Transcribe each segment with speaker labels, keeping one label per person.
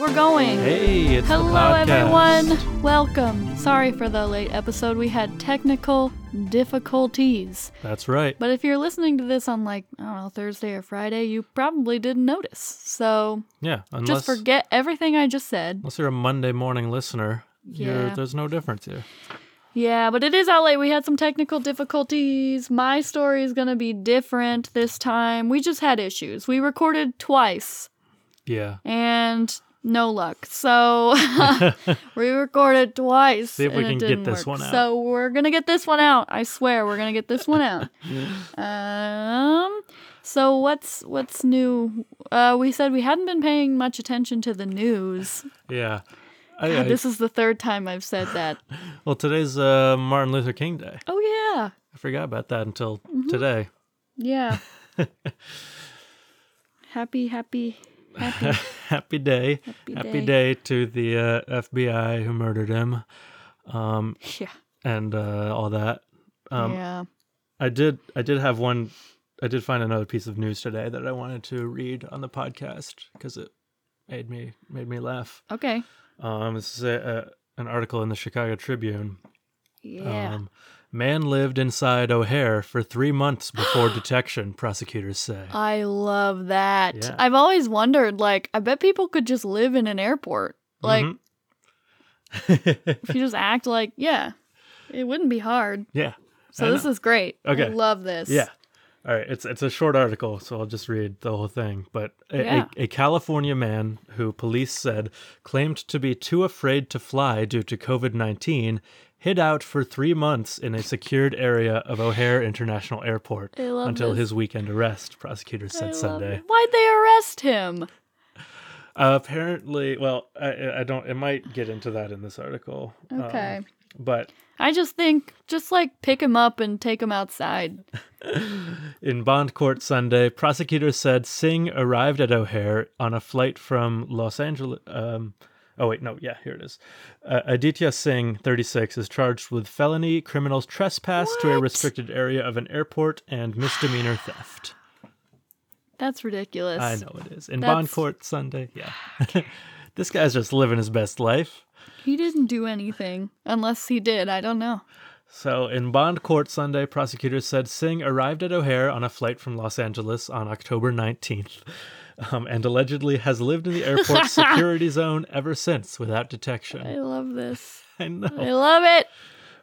Speaker 1: we're going.
Speaker 2: Hey, it's the
Speaker 1: Hello, everyone. Welcome. Sorry for the late episode. We had technical difficulties.
Speaker 2: That's right.
Speaker 1: But if you're listening to this on, like, I don't know, Thursday or Friday, you probably didn't notice. So
Speaker 2: Yeah, unless
Speaker 1: just forget everything I just said.
Speaker 2: unless you're a Monday morning listener,
Speaker 1: Yeah.
Speaker 2: there's no difference here.
Speaker 1: Yeah, but it is out late. We had some technical difficulties. My story is going to be different this time. We just had issues. We recorded twice.
Speaker 2: Yeah.
Speaker 1: and no luck. So we recorded twice.
Speaker 2: See if we can get this
Speaker 1: work.
Speaker 2: one out.
Speaker 1: So we're gonna get this one out. I swear we're gonna get this one out. um. So what's what's new? Uh, we said we hadn't been paying much attention to the news.
Speaker 2: Yeah. I,
Speaker 1: God,
Speaker 2: I-
Speaker 1: this is the third time I've said that.
Speaker 2: well, today's uh, Martin Luther King Day.
Speaker 1: Oh yeah,
Speaker 2: I forgot about that until
Speaker 1: Mm-hmm.
Speaker 2: today.
Speaker 1: yeah. happy, happy, happy.
Speaker 2: Happy day.
Speaker 1: Happy
Speaker 2: day.
Speaker 1: day.
Speaker 2: to the uh, FBI who murdered him um,
Speaker 1: Yeah.
Speaker 2: and uh, all that. Um,
Speaker 1: yeah.
Speaker 2: I did. I did have one. I did find another piece of news today that I wanted to read on the podcast because it made me made me laugh.
Speaker 1: Okay.
Speaker 2: Um, this is a, a, an article in the Chicago Tribune.
Speaker 1: Yeah.
Speaker 2: Um, man lived inside O'Hare for three months before detection. Prosecutors say.
Speaker 1: I love that.
Speaker 2: Yeah.
Speaker 1: I've always wondered, like, I bet people could just live in an airport. Like,
Speaker 2: Mhm.
Speaker 1: if you just act like, yeah, it wouldn't be hard.
Speaker 2: yeah.
Speaker 1: So this is great.
Speaker 2: Okay.
Speaker 1: I love this.
Speaker 2: Yeah. All right. It's it's a short article, so I'll just read the whole thing. But a,
Speaker 1: Yeah.
Speaker 2: a, a California man who police said claimed to be too afraid to fly due to COVID nineteen hid out for three months in a secured area of O'Hare International Airport until
Speaker 1: this.
Speaker 2: his weekend arrest. Prosecutors said Sunday.
Speaker 1: it. Why'd they arrest him?
Speaker 2: Uh, apparently, well, I, I don't. It might get into that in this article. um,
Speaker 1: Okay.
Speaker 2: but
Speaker 1: I just think, just like pick him up and take him outside.
Speaker 2: In bond court Sunday, prosecutors said Singh arrived at O'Hare on a flight from Los Angeles. Um, oh, wait, no, yeah, here it is. Uh, Aditya Singh, 36, is charged with felony criminal trespass to a restricted area of an airport and misdemeanor theft.
Speaker 1: That's ridiculous.
Speaker 2: I know it is. In
Speaker 1: That's-
Speaker 2: bond court Sunday, yeah. this guy's just living his best life.
Speaker 1: He didn't do anything. Unless he did. I don't know.
Speaker 2: So, in bond court Sunday, prosecutors said Singh arrived at O'Hare on a flight from Los Angeles on October 19th um, and allegedly has lived in the airport security zone ever since without detection.
Speaker 1: I love this.
Speaker 2: I know.
Speaker 1: I love it.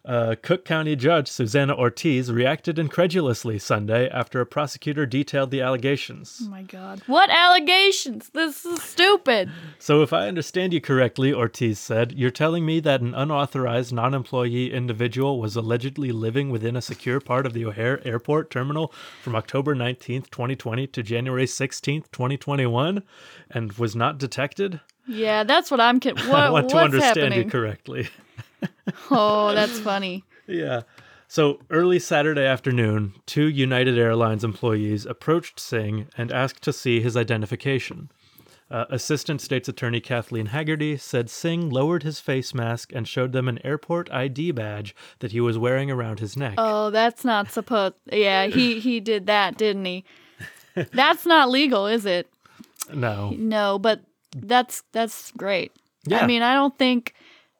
Speaker 2: Uh, Cook County Judge Susanna Ortiz reacted incredulously Sunday after a prosecutor detailed the allegations.
Speaker 1: Oh my god. What allegations? This is stupid.
Speaker 2: So, if I understand you correctly, Ortiz said, you're telling me that an unauthorized non employee individual was allegedly living within a secure part of the O'Hare Airport terminal from October 19th, 2020 to January 16th, 2021, and was not detected?
Speaker 1: Yeah, that's what I'm. Con- what,
Speaker 2: I want to
Speaker 1: what's
Speaker 2: understand
Speaker 1: happening?
Speaker 2: you correctly.
Speaker 1: Oh, that's funny.
Speaker 2: Yeah. So early Saturday afternoon, two United Airlines employees approached Singh and asked to see his identification. Uh, Assistant State's Attorney Kathleen Haggerty said Singh lowered his face mask and showed them an airport ID badge that he was wearing around his neck.
Speaker 1: Oh, that's not supposed. Yeah, he he did that, didn't he? That's not legal, is it?
Speaker 2: no.
Speaker 1: No, but that's that's great.
Speaker 2: Yeah.
Speaker 1: I mean, I don't think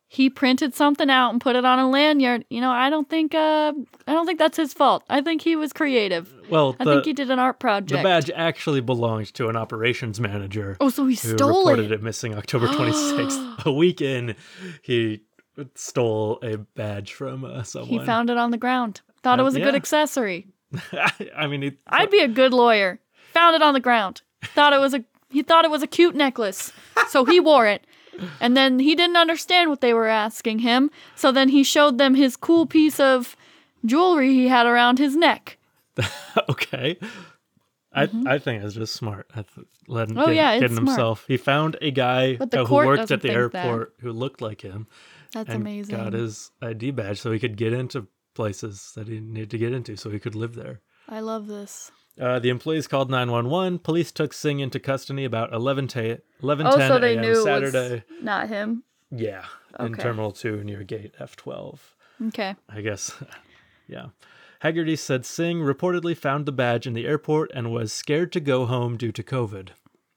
Speaker 1: he printed something out and put it on a lanyard. You know, I don't think uh I don't think that's his fault. I think he was creative.
Speaker 2: Well,
Speaker 1: I
Speaker 2: the,
Speaker 1: think he did an art project.
Speaker 2: the badge actually belonged to an operations manager
Speaker 1: Oh, so he
Speaker 2: who
Speaker 1: stole
Speaker 2: reported
Speaker 1: it.
Speaker 2: it missing October 26th. a week in, he stole a badge from uh, someone.
Speaker 1: He found it on the ground. Thought it
Speaker 2: Uh,
Speaker 1: was a good accessory.
Speaker 2: I mean, he,
Speaker 1: I'd be a good lawyer. Found it on the ground. Thought it was a he thought it was a cute necklace. So he wore it. And then he didn't understand what they were asking him. So then he showed them his cool piece of jewelry he had around his neck.
Speaker 2: okay. I I think it's just smart. I th- let him
Speaker 1: Mm-hmm. Oh,
Speaker 2: get,
Speaker 1: yeah, it's
Speaker 2: getting
Speaker 1: smart.
Speaker 2: himself. He found a guy uh, who worked at the
Speaker 1: think that.
Speaker 2: airport who looked like him
Speaker 1: That's amazing.
Speaker 2: got his ID badge so he could get into places that he needed to get into so he could live there.
Speaker 1: I love this.
Speaker 2: Uh, the employees called 911. Police took Singh into custody about 11 ta- 11
Speaker 1: Oh, so they knew
Speaker 2: Saturday.
Speaker 1: it was not him.
Speaker 2: Yeah, in Terminal 2 near gate F12.
Speaker 1: Okay.
Speaker 2: I guess. yeah. Haggerty said Singh reportedly found the badge in the airport and was scared to go home due to COVID.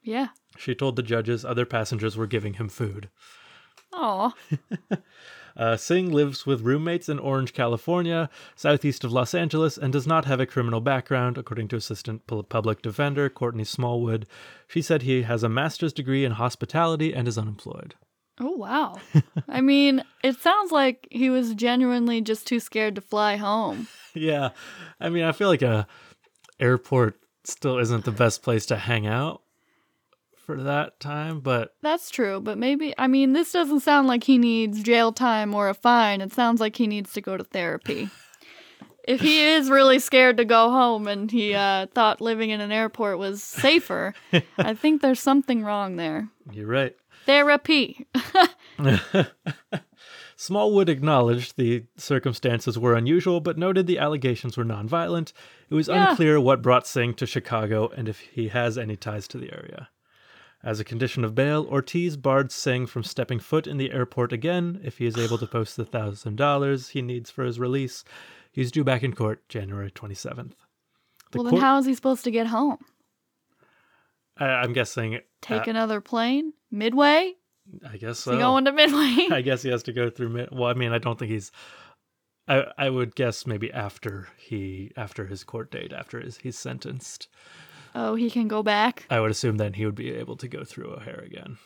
Speaker 1: Yeah.
Speaker 2: She told the judges other passengers were giving him food.
Speaker 1: Aw.
Speaker 2: Uh, Singh lives with roommates in Orange, California, southeast of Los Angeles, and does not have a criminal background, according to Assistant Public Defender Courtney Smallwood. She said he has a master's degree in hospitality and is unemployed.
Speaker 1: Oh, wow. I mean, it sounds like he was genuinely just too scared to fly home.
Speaker 2: yeah, I mean, I feel like a airport still isn't the best place to hang out for that time, but
Speaker 1: That's true, but maybe, I mean, this doesn't sound like he needs jail time or a fine. It sounds like he needs to go to therapy. if he is really scared to go home and he uh, thought living in an airport was safer, I think there's something wrong there.
Speaker 2: you're right.
Speaker 1: Therapy.
Speaker 2: Smallwood acknowledged the circumstances were unusual, but noted the allegations were nonviolent. It was
Speaker 1: Yeah.
Speaker 2: unclear what brought Singh to Chicago and if he has any ties to the area. As a condition of bail, Ortiz barred Singh from stepping foot in the airport again if he is able to post the thousand dollars he needs for his release. He's due back in court January 27th. The
Speaker 1: well, then
Speaker 2: court-
Speaker 1: how is he supposed to get home?
Speaker 2: I, I'm guessing.
Speaker 1: Take
Speaker 2: uh,
Speaker 1: another plane? Midway?
Speaker 2: I guess so.
Speaker 1: he going to Midway?
Speaker 2: I guess he has to go through. Mid- well, I mean, I don't think he's. I I would guess maybe after he after his court date after his, he's sentenced.
Speaker 1: Oh, he can go back?
Speaker 2: I would assume then he would be able to go through O'Hare again.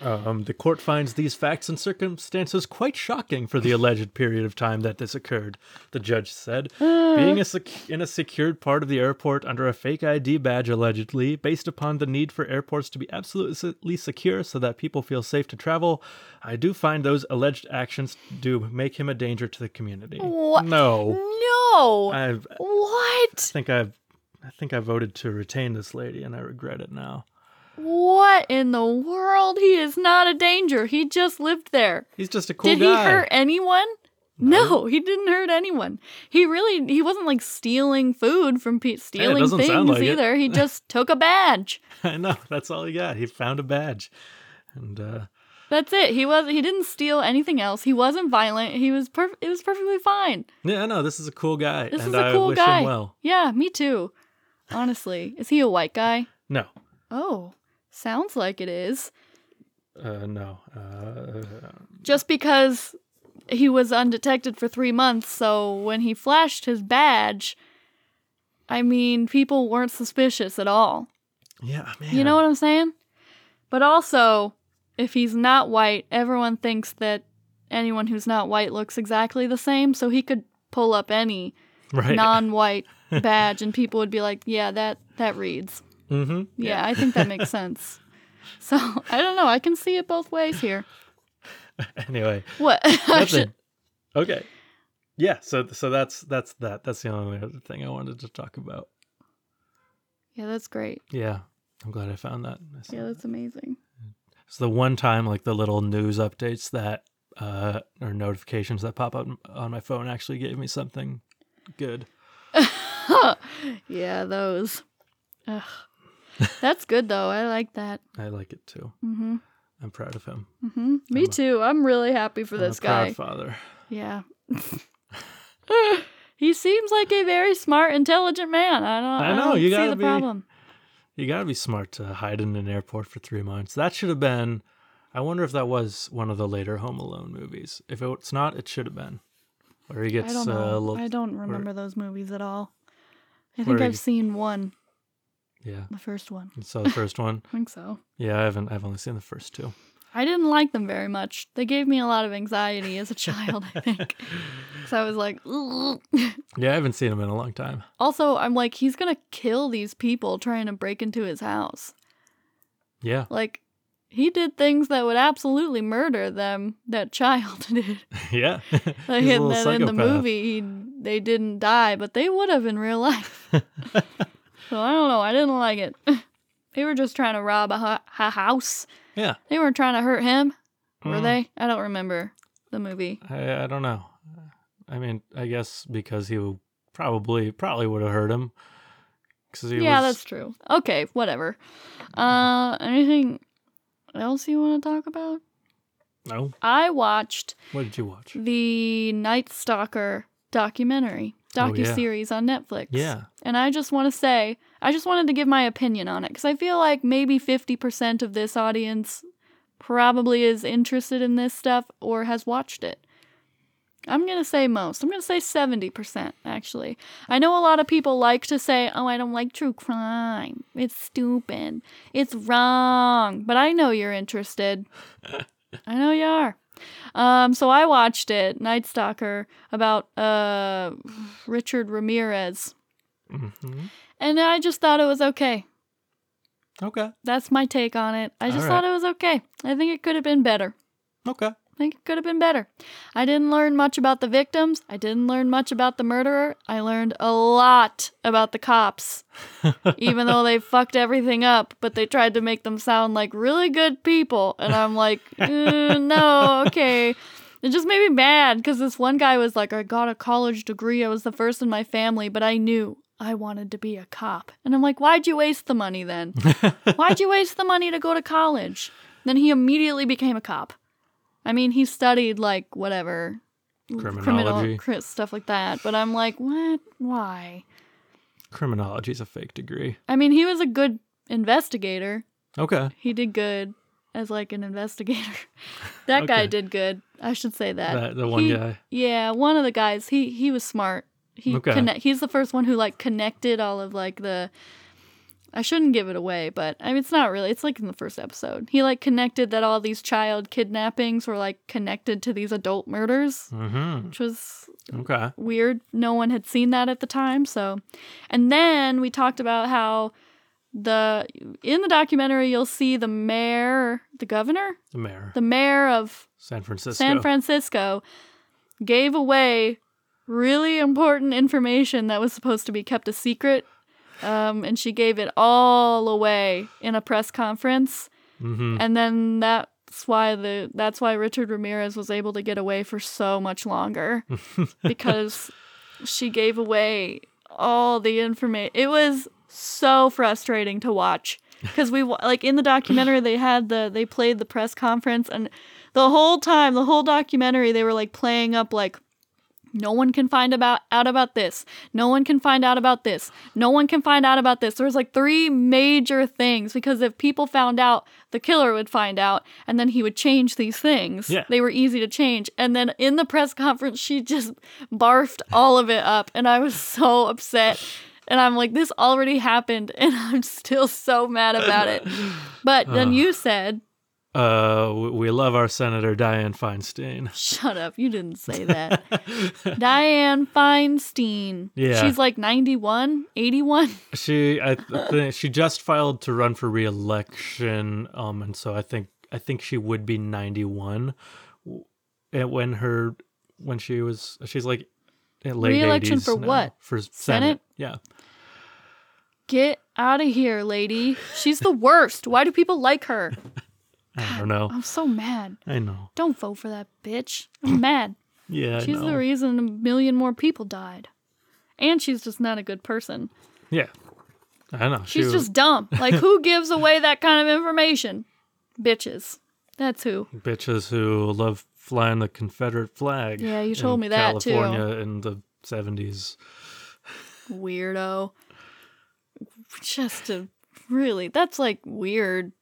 Speaker 2: Um, the court finds these facts and circumstances quite shocking for the alleged period of time that this occurred. The judge said, "Being a sec- in a secured part of the airport under a fake ID badge, allegedly based upon the need for airports to be absolutely secure so that people feel safe to travel, I do find those alleged actions do make him a danger to the community."
Speaker 1: What?
Speaker 2: No,
Speaker 1: No!
Speaker 2: I've,
Speaker 1: what?
Speaker 2: think I've, I think I voted to retain this lady, and I regret it now.
Speaker 1: What in the world? He is not a danger. He just lived there.
Speaker 2: He's just a cool
Speaker 1: Did
Speaker 2: guy.
Speaker 1: Did he hurt anyone? No, he didn't hurt anyone. He really he wasn't like stealing food from people, stealing
Speaker 2: doesn't
Speaker 1: things
Speaker 2: like it.
Speaker 1: either. He just took a badge.
Speaker 2: I know. That's all he got. He found a badge, and uh,
Speaker 1: That's it. He was he didn't steal anything else. He wasn't violent. He was perf- it was perfectly fine.
Speaker 2: yeah, I know this is a cool guy,
Speaker 1: This
Speaker 2: and
Speaker 1: is a cool
Speaker 2: wish
Speaker 1: guy.
Speaker 2: him well.
Speaker 1: Yeah, me too. Honestly, is he a white guy?
Speaker 2: No,
Speaker 1: Oh, sounds like it is.
Speaker 2: uh, no. Uh,
Speaker 1: just because he was undetected for three months, so when he flashed his badge, I mean, people weren't suspicious at all.
Speaker 2: yeah, man.
Speaker 1: You know what I'm saying? But also, if he's not white, everyone thinks that anyone who's not white looks exactly the same, so he could pull up any
Speaker 2: right?
Speaker 1: non-white badge and people would be like, "Yeah, that that reads."
Speaker 2: mm-hmm.
Speaker 1: Yeah, I think that makes sense. So, I don't know, I can see it both ways here.
Speaker 2: Anyway,
Speaker 1: What?
Speaker 2: it. Okay. Yeah. So so that's that's that. That's the only other thing I wanted to talk about.
Speaker 1: yeah, that's great.
Speaker 2: Yeah, I'm glad I found that. It's-
Speaker 1: Yeah, that's amazing.
Speaker 2: It's the one time like the little news updates that uh or notifications that pop up on my phone actually gave me something good.
Speaker 1: yeah, those. Ugh. That's good though. I like that.
Speaker 2: I like it too.
Speaker 1: hmm
Speaker 2: I'm proud of him.
Speaker 1: hmm Me
Speaker 2: I'm a-
Speaker 1: too. I'm really happy for
Speaker 2: I'm
Speaker 1: this guy.
Speaker 2: father.
Speaker 1: Yeah. he seems like a very smart, intelligent man. I don't.
Speaker 2: I
Speaker 1: I,
Speaker 2: know,
Speaker 1: don't
Speaker 2: you gotta
Speaker 1: the
Speaker 2: be-
Speaker 1: problem.
Speaker 2: You gotta be smart to hide in an airport for three months. That should have been. I wonder if that was one of the later Home Alone movies. If it's not, it should have been. Where he gets
Speaker 1: I don't
Speaker 2: uh,
Speaker 1: know.
Speaker 2: a little.
Speaker 1: I don't remember those movies at all. I think I've seen one,
Speaker 2: Yeah,
Speaker 1: the first one.
Speaker 2: you saw the first one.
Speaker 1: I think so.
Speaker 2: Yeah, I haven't. I've only seen the first two.
Speaker 1: I didn't like them very much. They gave me a lot of anxiety as a child, I think. So I was like, "Ugh."
Speaker 2: Yeah, I haven't seen them in a long time.
Speaker 1: also, I'm like, he's gonna kill these people trying to break into his house.
Speaker 2: Yeah,
Speaker 1: Like, he did things that would absolutely murder them. That child did.
Speaker 2: yeah.
Speaker 1: Like, and then in the
Speaker 2: psychopath.
Speaker 1: movie, he, they didn't die, but they would have in real life. so I don't know. I didn't like it. they were just trying to rob a, hu- a house.
Speaker 2: Yeah,
Speaker 1: They weren't trying to hurt him, were
Speaker 2: Mm.
Speaker 1: they? I don't remember the movie.
Speaker 2: I, I don't know. I mean, I guess because he probably probably would have hurt him. Because he
Speaker 1: yeah,
Speaker 2: was,
Speaker 1: that's true. Okay, whatever. Uh, anything else you want to talk about?
Speaker 2: no.
Speaker 1: I watched
Speaker 2: What did you watch?
Speaker 1: the Night Stalker documentary
Speaker 2: Oh, yeah.
Speaker 1: docu series on Netflix.
Speaker 2: Yeah.
Speaker 1: And I just want to say, I just wanted to give my opinion on it because I feel like maybe 50% of this audience probably is interested in this stuff or has watched it. I'm going to say most. I'm going to say 70%, actually. I know a lot of people like to say, oh, I don't like true crime. It's stupid. It's wrong. But I know you're interested. I know you are. Um, so I watched it, Night Stalker, about uh, Richard Ramirez.
Speaker 2: hmm
Speaker 1: And I just thought it was okay.
Speaker 2: Okay.
Speaker 1: That's my take on it. I just
Speaker 2: All
Speaker 1: thought it was okay. I think it could have been better.
Speaker 2: Okay.
Speaker 1: I think it could have been better. I didn't learn much about the victims. I didn't learn much about the murderer. I learned a lot about the cops, even though they fucked everything up, but they tried to make them sound like really good people. And I'm like, "Uh, no, okay. It just made me mad because this one guy was like, I got a college degree. I was the first in my family, but I knew I wanted to be a cop. And I'm like, why'd you waste the money then? Why'd you waste the money to go to college? Then he immediately became a cop. I mean, he studied like whatever
Speaker 2: Criminology.
Speaker 1: cri- stuff like that. But I'm like, what? Why?
Speaker 2: Criminology is a fake degree.
Speaker 1: I mean, he was a good investigator.
Speaker 2: Okay.
Speaker 1: He did good as like an investigator. that guy did good. I should say that.
Speaker 2: That the one
Speaker 1: He-
Speaker 2: guy.
Speaker 1: Yeah, one of the guys. He he was smart. He
Speaker 2: Okay.
Speaker 1: connect. He's the first one who like connected all of like the. I shouldn't give it away, but I mean it's not really. It's like in the first episode. He like connected that all these child kidnappings were like connected to these adult murders,
Speaker 2: Mm-hmm.
Speaker 1: which was
Speaker 2: Okay.
Speaker 1: weird. No one had seen that at the time. So, and then we talked about how the in the documentary you'll see the mayor, the governor,
Speaker 2: The mayor.
Speaker 1: the mayor of
Speaker 2: San Francisco.
Speaker 1: San Francisco gave away really important information that was supposed to be kept a secret. Um, and she gave it all away in a press conference.
Speaker 2: mm-hmm.
Speaker 1: And then that's why the that's why Richard Ramirez was able to get away for so much longer because she gave away all the information. It was so frustrating to watch because we like in the documentary they had the they played the press conference and the whole time the whole documentary they were like playing up like no one can find about out about this. No one can find out about this. No one can find out about this. There was like three major things because if people found out, the killer would find out, and then he would change these things.
Speaker 2: Yeah.
Speaker 1: They were easy to change. And then in the press conference, she just barfed all of it up, and I was so upset. And I'm like, this already happened, and I'm still so mad about it. But then you said,
Speaker 2: Uh, we love our Senator Dianne Feinstein.
Speaker 1: shut up, you didn't say that. Dianne Feinstein.
Speaker 2: Yeah.
Speaker 1: She's like 91, 81.
Speaker 2: She, I th- think she just filed to run for re-election, um, and so I think I think she would be ninety-one, and when her when she was she's like at late
Speaker 1: Re-election
Speaker 2: 80s
Speaker 1: for
Speaker 2: now.
Speaker 1: what?
Speaker 2: For Senate?
Speaker 1: Senate?
Speaker 2: Yeah.
Speaker 1: Get out of here, lady. She's the worst. Why do people like her?
Speaker 2: I don't know.
Speaker 1: I'm so mad.
Speaker 2: I know.
Speaker 1: Don't vote for that bitch. I'm mad.
Speaker 2: Yeah, I
Speaker 1: She's the reason a million more people died. And she's just not a good person.
Speaker 2: yeah. I know. She
Speaker 1: She's
Speaker 2: was-
Speaker 1: just dumb. Like, who gives away that kind of information? Bitches. That's who.
Speaker 2: bitches who love flying the Confederate flag.
Speaker 1: Yeah, you told me that, too.
Speaker 2: California in the seventies.
Speaker 1: Weirdo. Just a really, that's like weird.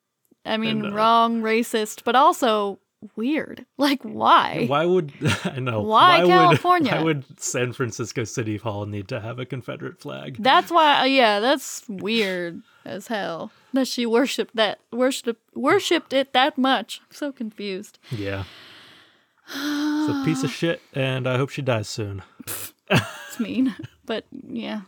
Speaker 1: I mean,
Speaker 2: know.
Speaker 1: wrong, racist, but also weird. Like, why?
Speaker 2: Why would I know?
Speaker 1: Why California?
Speaker 2: Would, why would San Francisco City Hall need to have a Confederate flag?
Speaker 1: That's why, uh, yeah, that's weird as hell that she worshipped that, worshipped, worshipped it that much. I'm so confused.
Speaker 2: Yeah. It's a piece of shit, and I hope she dies soon.
Speaker 1: It's mean, but yeah.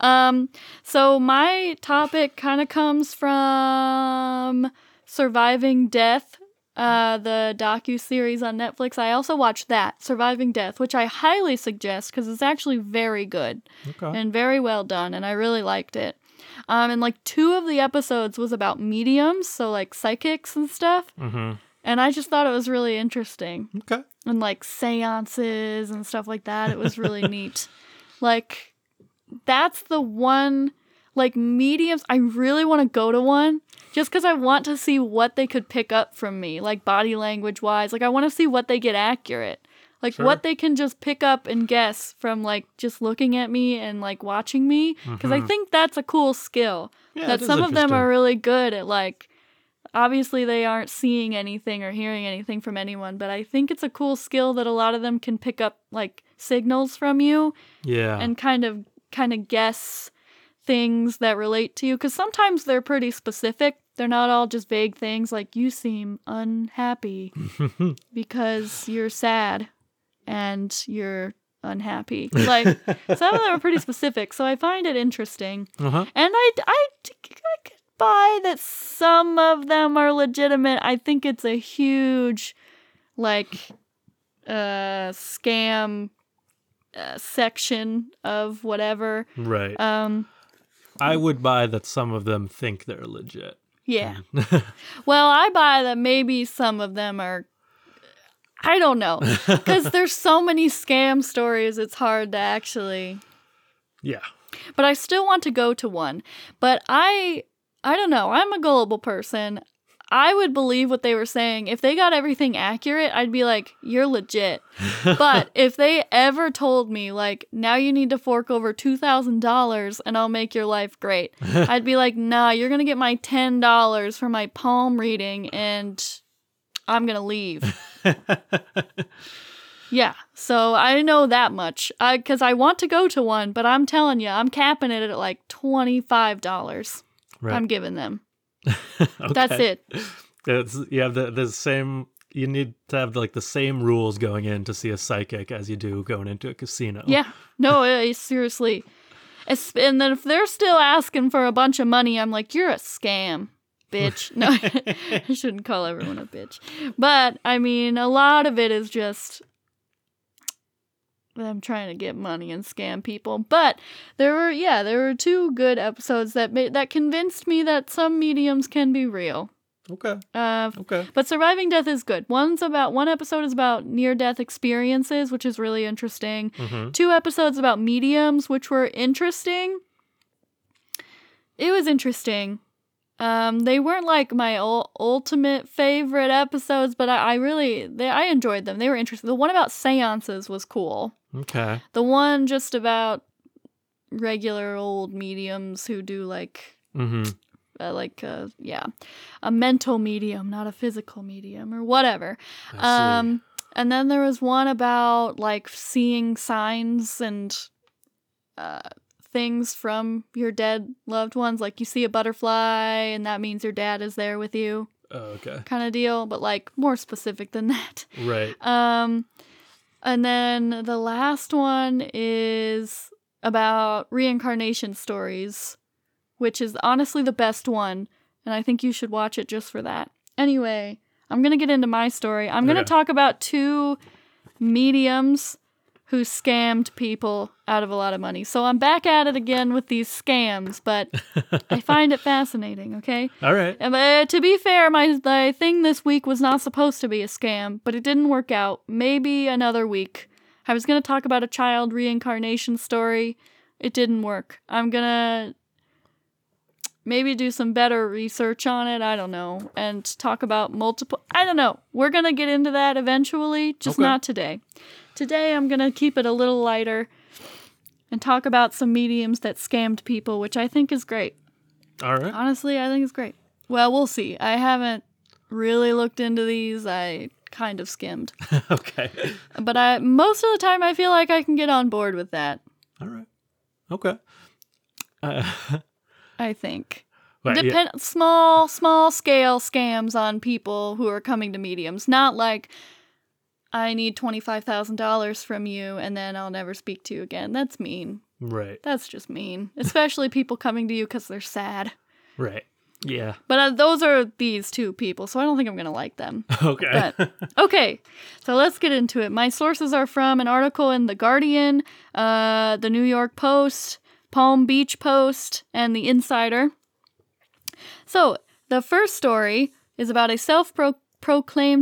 Speaker 1: um, so my topic kind of comes from Surviving Death, uh, the docu series on Netflix. I also watched that, Surviving Death, which I highly suggest because it's actually very good
Speaker 2: Okay.
Speaker 1: and very well done, and I really liked it. Um, and like two of the episodes was about mediums, so like psychics and stuff,
Speaker 2: mm-hmm.
Speaker 1: and I just thought it was really interesting
Speaker 2: Okay.
Speaker 1: and like seances and stuff like that. It was really neat. Like that's the one like mediums I really want to go to one just cuz I want to see what they could pick up from me like body language wise. Like I want to see what they get accurate. Like
Speaker 2: Sure.
Speaker 1: what they can just pick up and guess from like just looking at me and like watching me. Because I think that's a cool skill.
Speaker 2: Mm-hmm. Yeah,
Speaker 1: that some of them are really good at like obviously they aren't seeing anything or hearing anything from anyone but i think it's a cool skill that a lot of them can pick up like signals from you
Speaker 2: Yeah.
Speaker 1: and kind of kind of guess things that relate to you because sometimes they're pretty specific they're not all just vague things like you seem unhappy because you're sad and you're unhappy like some of them are pretty specific so i find it interesting
Speaker 2: uh-huh.
Speaker 1: and I, I, I buy that some of them are legitimate. I think it's a huge, like, uh, scam uh, section of whatever.
Speaker 2: Right.
Speaker 1: Um,
Speaker 2: I would buy that some of them think they're legit.
Speaker 1: yeah. well, I buy that maybe some of them are. I don't know. Because there's so many scam stories, it's hard to actually
Speaker 2: Yeah.
Speaker 1: but I still want to go to one. But I I don't know. I'm a gullible person. I would believe what they were saying. If they got everything accurate, I'd be like, "You're legit." but if they ever told me like, "Now you need to fork over $2,000 and I'll make your life great." I'd be like, "Nah, you're going to get my $10 for my palm reading and I'm going to leave." Yeah, so I know that much. I because I want to go to one, but I'm telling you, I'm capping it at like twenty five dollars.
Speaker 2: Right.
Speaker 1: I'm giving them.
Speaker 2: Okay.
Speaker 1: That's it.
Speaker 2: It's, you have the, the same. You need to have like the same rules going in to see a psychic as you do going into a casino.
Speaker 1: Yeah, no, uh, seriously. And then if they're still asking for a bunch of money, I'm like, you're a scam, bitch. No, I shouldn't call everyone a bitch, but I mean, a lot of it is just them trying to get money and scam people. But there were, yeah, there were two good episodes that ma- that convinced me that some mediums can be real.
Speaker 2: Okay.
Speaker 1: Uh,
Speaker 2: Okay.
Speaker 1: but surviving death is good. One's about one episode is about near death experiences, which is really interesting.
Speaker 2: Mm-hmm.
Speaker 1: Two episodes about mediums, which were interesting. It was interesting. Um, they weren't like my ul- ultimate favorite episodes, but I, I really they, I enjoyed them. They were interesting. The one about seances was cool.
Speaker 2: Okay.
Speaker 1: The one just about regular old mediums who do like
Speaker 2: Mm-hmm.
Speaker 1: uh, like uh, yeah, a mental medium, not a physical medium or whatever. Um, and then there was one about like seeing signs and uh, things from your dead loved ones. Like you see a butterfly, and that means your dad is there with you,
Speaker 2: Oh, okay.
Speaker 1: kind of deal. But like more specific than that.
Speaker 2: Right.
Speaker 1: Um, and then the last one is about reincarnation stories, which is honestly the best one, and I think you should watch it just for that. Anyway, I'm gonna get into my story. I'm gonna
Speaker 2: Okay.
Speaker 1: talk about two mediums who scammed people out of a lot of money. So I'm back at it again with these scams, but I find it fascinating, okay?
Speaker 2: All right.
Speaker 1: Uh, to be fair, my, my thing this week was not supposed to be a scam, but it didn't work out. Maybe another week. I was going to talk about a child reincarnation story. It didn't work. I'm going to maybe do some better research on it. I don't know. And talk about multiple. I don't know. We're going to get into that eventually, just
Speaker 2: Okay.
Speaker 1: not today. Today, I'm going to keep it a little lighter and talk about some mediums that scammed people, which I think is great.
Speaker 2: All right.
Speaker 1: Honestly, I think it's great. Well, we'll see. I haven't really looked into these. I kind of skimmed.
Speaker 2: okay.
Speaker 1: But I most of the time I feel like I can get on board with that.
Speaker 2: All right. Okay. Uh,
Speaker 1: I think.
Speaker 2: right, yeah.
Speaker 1: Depend small small scale scams on people who are coming to mediums, not like I need $25,000 from you and then I'll never speak to you again. That's mean.
Speaker 2: Right.
Speaker 1: That's just mean. Especially people coming to you cuz they're sad.
Speaker 2: Right. Yeah.
Speaker 1: But uh, those are these two people, so I don't think I'm going to like them.
Speaker 2: Okay.
Speaker 1: But okay, so let's get into it. My sources are from an article in The Guardian, uh, The New York Post, Palm Beach Post, and The Insider. So the first story is about a self proclaimed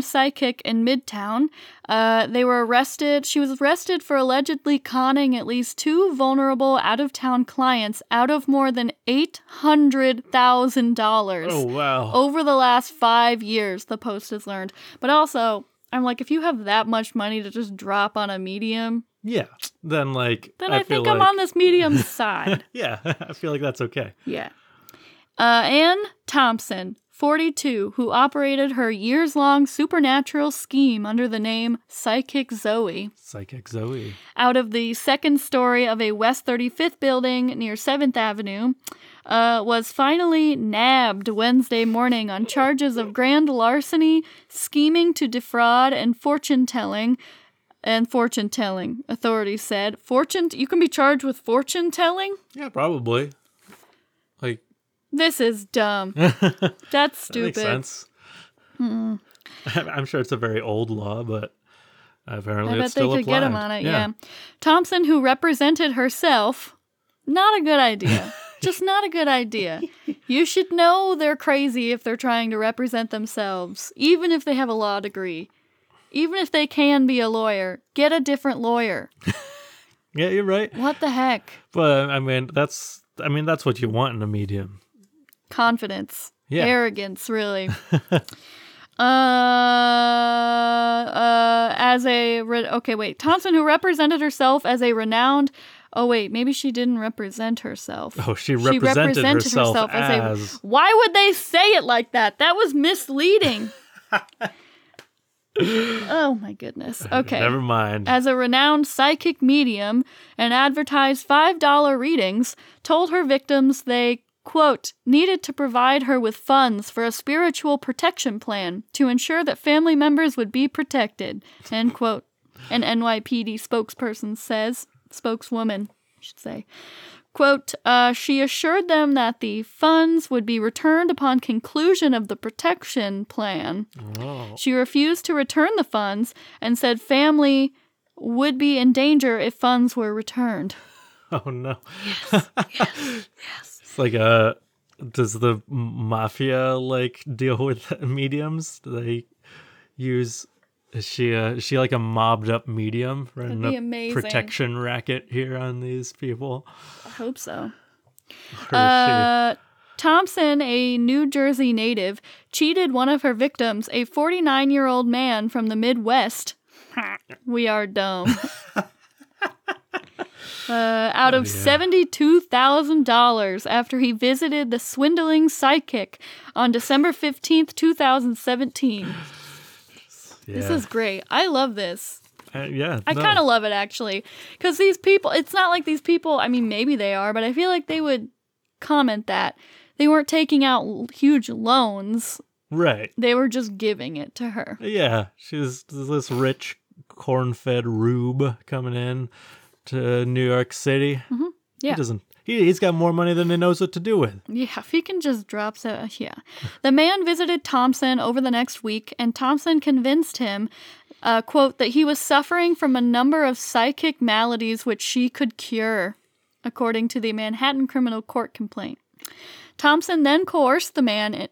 Speaker 1: psychic in Midtown. Uh, they were arrested. She was arrested for allegedly conning at least two vulnerable out of town clients out of more than $800,000
Speaker 2: oh wow.
Speaker 1: over the last five years, the Post has learned. But also, I'm like, if you have that much money to just drop on a medium,
Speaker 2: Yeah. Then like
Speaker 1: then I,
Speaker 2: feel
Speaker 1: think I'm
Speaker 2: like-
Speaker 1: on this medium side.
Speaker 2: Yeah, I feel like that's okay.
Speaker 1: Yeah. Uh, Anne Thompson, 42, who operated her years long supernatural scheme under the name Psychic Zoe
Speaker 2: Psychic Zoe.
Speaker 1: out of the second story of a West 35th building near 7th Avenue, uh, was finally nabbed Wednesday morning on charges of grand larceny, scheming to defraud, and fortune telling. And fortune telling, authorities said. Fortune, you can be charged with fortune telling?
Speaker 2: Yeah, probably.
Speaker 1: This is dumb. That's stupid.
Speaker 2: makes hmm. sense. I'm sure it's a very old law, but apparently
Speaker 1: I
Speaker 2: it's
Speaker 1: bet they
Speaker 2: still
Speaker 1: could get him
Speaker 2: applied.
Speaker 1: on it. Yeah. Thompson, who represented herself, not a good idea. Just not a good idea. You should know they're crazy if they're trying to represent themselves, even if they have a law degree. Even if they can be a lawyer, get a different lawyer.
Speaker 2: Yeah, you're right.
Speaker 1: What the heck?
Speaker 2: But I mean, that's I mean that's what you want in a medium.
Speaker 1: Confidence.
Speaker 2: Yeah.
Speaker 1: Arrogance, really. uh, uh, as a re- okay, wait. Thompson, who represented herself as a renowned. Oh wait, maybe she didn't represent herself.
Speaker 2: Oh, she represented, herself, as,
Speaker 1: a. Why would they say it like that? That was misleading. oh my goodness. Okay.
Speaker 2: Never mind.
Speaker 1: As a renowned psychic medium and advertised $5 readings, told her victims they, quote, needed to provide her with funds for a spiritual protection plan to ensure that family members would be protected, end quote. An NYPD spokesperson says, spokeswoman, I should say. Quote, uh, she assured them that the funds would be returned upon conclusion of the protection plan.
Speaker 2: oh,
Speaker 1: She refused to return the funds and said family would be in danger if funds were returned.
Speaker 2: oh no. It's like uh does the mafia like deal with mediums? Do they use is she uh, is she like a mobbed up medium running
Speaker 1: be
Speaker 2: a
Speaker 1: amazing.
Speaker 2: protection racket here on these people?
Speaker 1: I hope so. Uh, Thompson, a New Jersey native, cheated one of her victims, a 49 year old man from the Midwest. we are dumb. Uh, out of
Speaker 2: Oh, yeah.
Speaker 1: $72,000 after he visited the swindling psychic on December 15th, 2017.
Speaker 2: she,
Speaker 1: This is great. I love this.
Speaker 2: Uh, yeah.
Speaker 1: I
Speaker 2: no.
Speaker 1: kind of love it actually. Because these people, it's not like these people, I mean, maybe they are, but I feel like they would comment that. They weren't taking out huge loans,
Speaker 2: right.
Speaker 1: they were just giving it to her.
Speaker 2: Yeah, she's this rich corn-fed rube coming in to New York City.
Speaker 1: Yeah.
Speaker 2: He doesn't. He, he's got more money than he knows what to do with.
Speaker 1: Yeah, if he can just drop so, yeah. The man visited Thompson over the next week, and Thompson convinced him, uh, quote, that he was suffering from a number of psychic maladies which she could cure, according to the Manhattan Criminal Court complaint. Thompson then coerced the man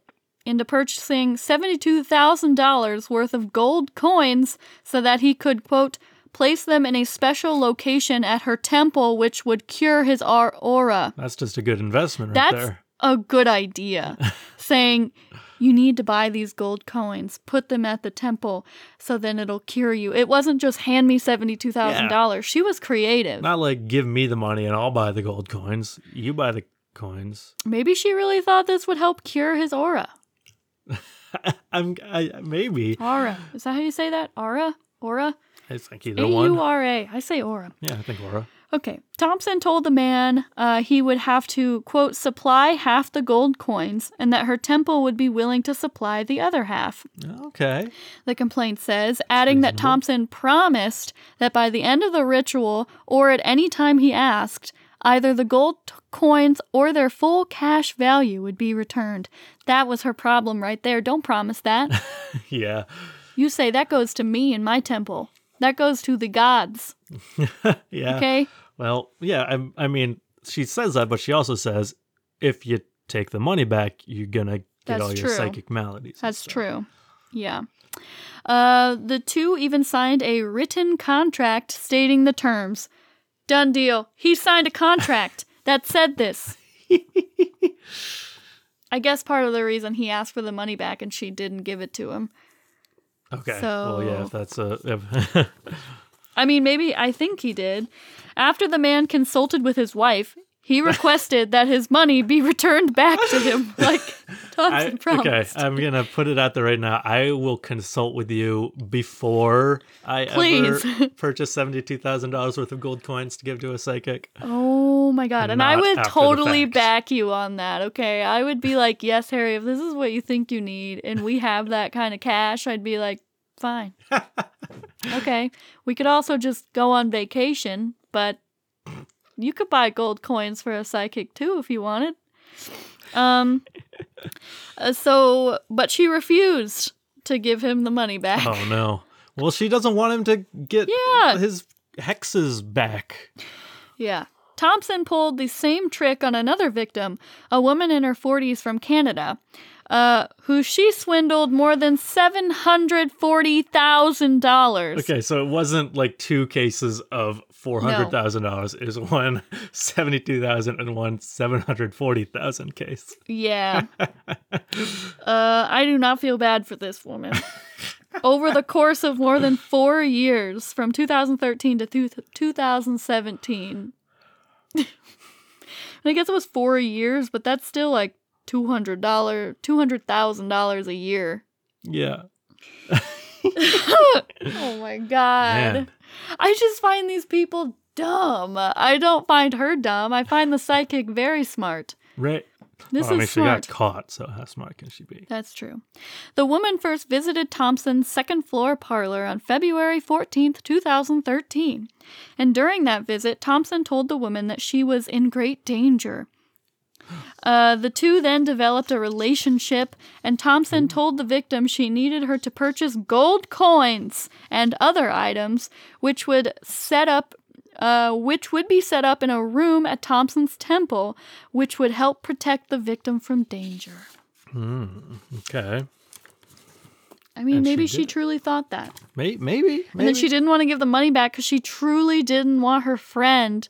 Speaker 1: into purchasing $72,000 worth of gold coins so that he could, quote, place them in a special location at her temple which would cure his aura.
Speaker 2: That's just a good investment right
Speaker 1: That's
Speaker 2: there.
Speaker 1: a good idea. Saying you need to buy these gold coins, put them at the temple, so then it'll cure you. It wasn't just hand me seventy-two thousand dollars. She was creative.
Speaker 2: Not like give me the money and I'll buy the gold coins. You buy the coins.
Speaker 1: Maybe she really thought this would help cure his aura.
Speaker 2: I'm I, maybe.
Speaker 1: Aura. Is that how you say that? Aura? Aura?
Speaker 2: I think either
Speaker 1: A
Speaker 2: one.
Speaker 1: U R A. I say aura.
Speaker 2: Yeah, I think Laura.
Speaker 1: Okay. Thompson told the man uh, he would have to, quote, supply half the gold coins and that her temple would be willing to supply the other half.
Speaker 2: Okay.
Speaker 1: the complaint says, adding that. Thompson promised that by the end of the ritual, or at any time he asked, either the gold t- coins or their full cash value would be returned. That was her problem right there. Don't promise that.
Speaker 2: Yeah.
Speaker 1: you say that goes to me and my temple. That goes to the gods.
Speaker 2: Yeah.
Speaker 1: Okay?
Speaker 2: Well, yeah, I, I mean, she says that, but she also says if you take the money back, you're going to get
Speaker 1: That's
Speaker 2: all your
Speaker 1: true.
Speaker 2: psychic maladies.
Speaker 1: That's
Speaker 2: stuff.
Speaker 1: true. Yeah. Uh, the two even signed a written contract stating the terms. Done deal. He signed a contract that said this. I guess part of the reason he asked for the money back and she didn't give it to him.
Speaker 2: Okay. well, yeah, if that's a.
Speaker 1: I mean, maybe I think he did. After the man consulted with his wife, he requested that his money be returned back to him, like
Speaker 2: I,
Speaker 1: Thompson promised.
Speaker 2: okay, I'm gonna put it out there right now. I will consult with you before I
Speaker 1: Please.
Speaker 2: ever purchase seventy-two thousand dollars worth of gold coins to give to a psychic.
Speaker 1: Oh my god.
Speaker 2: And
Speaker 1: And I would totally back you on that, okay? I would be like, yes, Harry, if this is what you think you need and we have that kind of cash, I'd be like, fine. okay. We could also just go on vacation, but you could buy gold coins for a psychic too if you wanted. Um uh, so but she refused to give him the money back.
Speaker 2: Oh no. Well, she doesn't want him to get
Speaker 1: Yeah.
Speaker 2: his hexes back.
Speaker 1: Yeah. Thompson pulled the same trick on another victim, a woman in her 40s from Canada, uh, who she swindled more than $740,000.
Speaker 2: Okay, so it wasn't like two cases of four hundred thousand dollars. It was one seventy-two thousand and one seven hundred forty thousand case.
Speaker 1: Yeah. uh, I do not feel bad for this woman. Over the course of more than four years, from 2013 to two- 2017. I guess it was four years, but that's still like $200, $200,000 a year.
Speaker 2: Yeah.
Speaker 1: Oh my god.
Speaker 2: Man.
Speaker 1: I just find these people dumb. I don't find her dumb. I find the psychic very smart.
Speaker 2: Right.
Speaker 1: This
Speaker 2: well, I mean,
Speaker 1: is
Speaker 2: she got caught, so how smart can she be?
Speaker 1: That's true. The woman first visited Thompson's second floor parlor on February 14th, 2013. And during that visit, Thompson told the woman that she was in great danger. Uh, the two then developed a relationship, and Thompson told the victim she needed her to purchase gold coins and other items, which would set up, uh, which would be set up in a room at Thompson's temple, which would help protect the victim from danger.
Speaker 2: Okay.
Speaker 1: I mean,
Speaker 2: And
Speaker 1: maybe she,
Speaker 2: did.
Speaker 1: truly thought that.
Speaker 2: Maybe. Maybe.
Speaker 1: And then she didn't want to give the money back because she truly didn't want her friend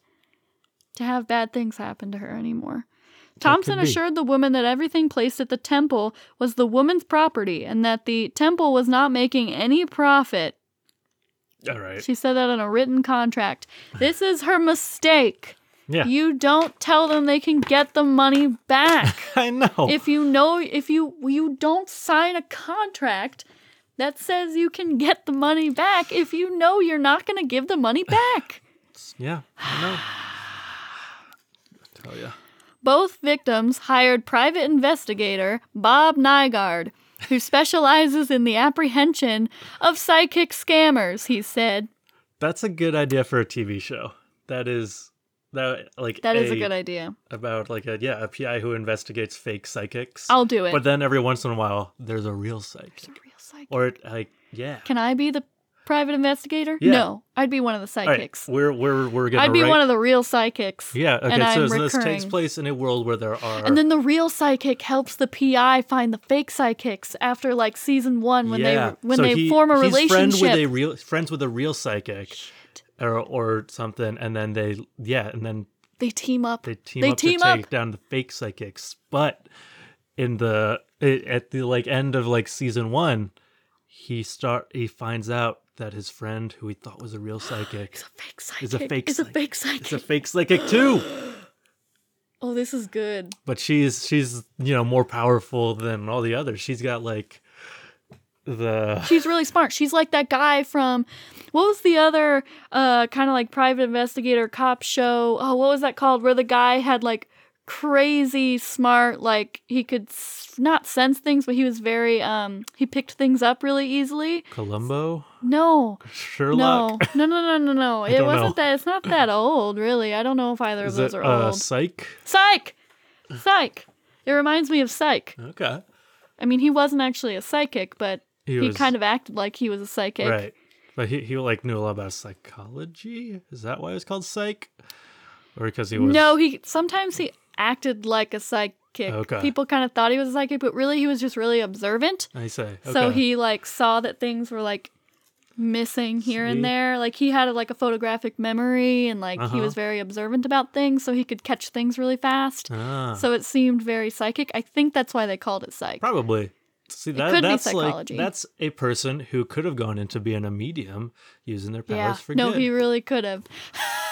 Speaker 1: to have bad things happen to her anymore. Thompson assured the woman that everything placed at the temple was the woman's property and that the temple was not making any profit.
Speaker 2: All right.
Speaker 1: She said that in a written contract. This is her mistake.
Speaker 2: Yeah.
Speaker 1: You don't tell them they can get the money back.
Speaker 2: I know.
Speaker 1: if you know if you you don't sign a contract that says you can get the money back if you know you're not going to give the money back.
Speaker 2: yeah. I know. I tell ya.
Speaker 1: Both victims hired private investigator Bob Nygaard, who specializes in the apprehension of psychic scammers, he said.
Speaker 2: That's a good idea for a TV show. That is that like
Speaker 1: That is a good idea.
Speaker 2: about like a yeah a PI who investigates fake psychics.
Speaker 1: I'll do it.
Speaker 2: But then every once in a while, there's a real psychic,
Speaker 1: Real psychic.
Speaker 2: or like yeah.
Speaker 1: Can I be the private investigator?
Speaker 2: Yeah.
Speaker 1: No, I'd be one of the
Speaker 2: All right,
Speaker 1: psychics.
Speaker 2: we're we're we're gonna
Speaker 1: I'd be
Speaker 2: write-
Speaker 1: one of the real psychics.
Speaker 2: yeah. Okay, so
Speaker 1: I'm
Speaker 2: this takes place in a world where there are
Speaker 1: And then the real psychic helps the PI find the fake psychics after like season one when
Speaker 2: yeah.
Speaker 1: they when
Speaker 2: So
Speaker 1: they
Speaker 2: he-
Speaker 1: form a
Speaker 2: he's
Speaker 1: relationship.
Speaker 2: friend with a real friends with a real psychic, or or something, and then they yeah, and then
Speaker 1: they team up.
Speaker 2: they team
Speaker 1: They
Speaker 2: up
Speaker 1: team
Speaker 2: to
Speaker 1: up.
Speaker 2: take down the fake psychics. But in the at the like end of like season one, he start he finds out that his friend who he thought was a real psychic
Speaker 1: is a fake psychic.
Speaker 2: is a fake
Speaker 1: It's a fake psychic.
Speaker 2: It's a fake psychic too.
Speaker 1: oh, this is good.
Speaker 2: But she's she's you know more powerful than all the others. She's got like the
Speaker 1: She's really smart. She's like that guy from what was the other uh kind of like private investigator cop show? Oh, what was that called? Where the guy had like crazy smart like he could s- not sense things, but he was very um he picked things up really easily.
Speaker 2: Columbo,
Speaker 1: No.
Speaker 2: Sherlock.
Speaker 1: No, no, no, no, no, no. It
Speaker 2: don't
Speaker 1: wasn't
Speaker 2: know.
Speaker 1: that. It's not that old, really. I don't know if either
Speaker 2: Is
Speaker 1: of those
Speaker 2: it
Speaker 1: are
Speaker 2: uh,
Speaker 1: old.
Speaker 2: Psych?
Speaker 1: Psych, Psych. It reminds me of Psych.
Speaker 2: Okay,
Speaker 1: I mean, he wasn't actually a psychic, but
Speaker 2: He
Speaker 1: he,
Speaker 2: was-
Speaker 1: kind of acted like he was a psychic.
Speaker 2: right. But he he like knew a lot about psychology. Is that why it was called Psych? Or because he was
Speaker 1: No, he sometimes he acted like a psychic.
Speaker 2: Okay.
Speaker 1: People kind of thought he was a psychic, but really he was just really observant.
Speaker 2: I say. Okay.
Speaker 1: So he like saw that things were like missing here
Speaker 2: Sweet.
Speaker 1: and there. Like he had like a photographic memory and like he
Speaker 2: Uh-huh.
Speaker 1: was very observant about things, so he could catch things really fast.
Speaker 2: ah,
Speaker 1: So it seemed very psychic. I think that's why they called it psych.
Speaker 2: probably. See that that's like that's a person who could have gone into being a medium using their powers
Speaker 1: Yeah.
Speaker 2: for
Speaker 1: No,
Speaker 2: good.
Speaker 1: No, he really could have.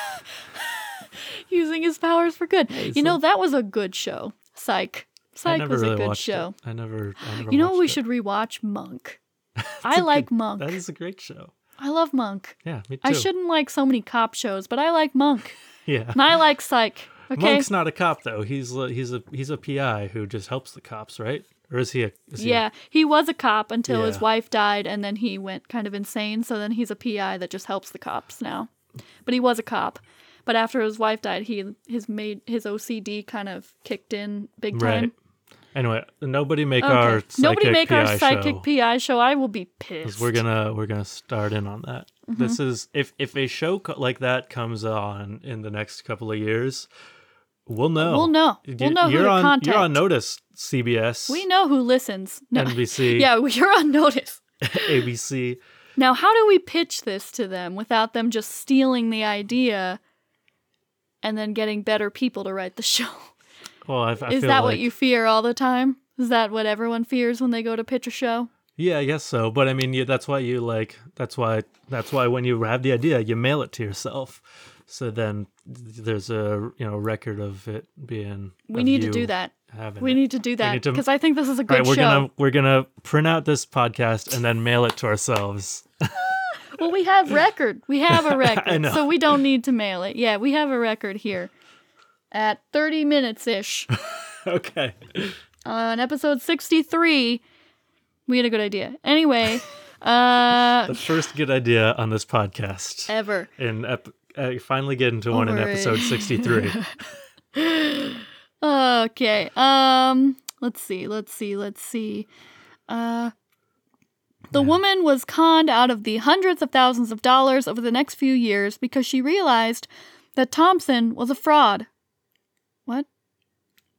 Speaker 1: Using his powers for good. you know, that was a good show. Psych. Psych was
Speaker 2: really
Speaker 1: a good show.
Speaker 2: it. I never. I never
Speaker 1: You know we
Speaker 2: it.
Speaker 1: should rewatch? Monk. I like
Speaker 2: good-
Speaker 1: Monk.
Speaker 2: That is a great show.
Speaker 1: I love Monk.
Speaker 2: Yeah, me too.
Speaker 1: I shouldn't like so many cop shows, but I like Monk.
Speaker 2: Yeah.
Speaker 1: And I like Psych. Okay.
Speaker 2: Monk's not a cop though. He's a, he's a he's a PI who just helps the cops, right? Or is he a? Is he a-
Speaker 1: Yeah, he was a cop until his wife died, and then he went kind of insane. So then he's a PI that just helps the cops now. But he was a cop. But after his wife died, he his made his OCD kind of kicked in big time.
Speaker 2: right. Anyway, nobody make
Speaker 1: Okay.
Speaker 2: our psychic
Speaker 1: Nobody make
Speaker 2: PI
Speaker 1: our psychic
Speaker 2: show.
Speaker 1: PI show. I will be pissed.
Speaker 2: We're gonna we're gonna start in on that.
Speaker 1: Mm-hmm.
Speaker 2: This is if if a show co- like that comes on in the next couple of years, we'll know.
Speaker 1: We'll know.
Speaker 2: You-
Speaker 1: We'll know who
Speaker 2: you're
Speaker 1: to
Speaker 2: on
Speaker 1: contact.
Speaker 2: you're on notice. CBS,
Speaker 1: we know who listens. No.
Speaker 2: NBC,
Speaker 1: Yeah, you're on notice.
Speaker 2: ABC.
Speaker 1: Now, how do we pitch this to them without them just stealing the idea and then getting better people to write the show?
Speaker 2: Well, I, I
Speaker 1: Is that what you fear all the time? Is that what everyone fears when they go to pitch a show?
Speaker 2: Yeah, I guess so. But I mean, you, that's why you like. That's why. That's why when you have the idea, you mail it to yourself. So then there's a you know record of it being.
Speaker 1: We need to do that. We
Speaker 2: it.
Speaker 1: need to do that because I think this is a good
Speaker 2: right, we're
Speaker 1: show.
Speaker 2: gonna we're gonna print out this podcast and then mail it to ourselves.
Speaker 1: Well, we have record. We have a record,
Speaker 2: know.
Speaker 1: so we don't need to mail it. Yeah, we have a record here at 30 minutes ish.
Speaker 2: okay.
Speaker 1: On episode 63, we had a good idea. Anyway, uh,
Speaker 2: The first good idea on this podcast,
Speaker 1: ever.
Speaker 2: and ep- uh, finally get into one in episode sixty three.
Speaker 1: Okay. Um, let's see. Let's see. Let's see. Uh, the woman was conned out of the hundreds of thousands of dollars over the next few years because she realized that Thompson was a fraud. What?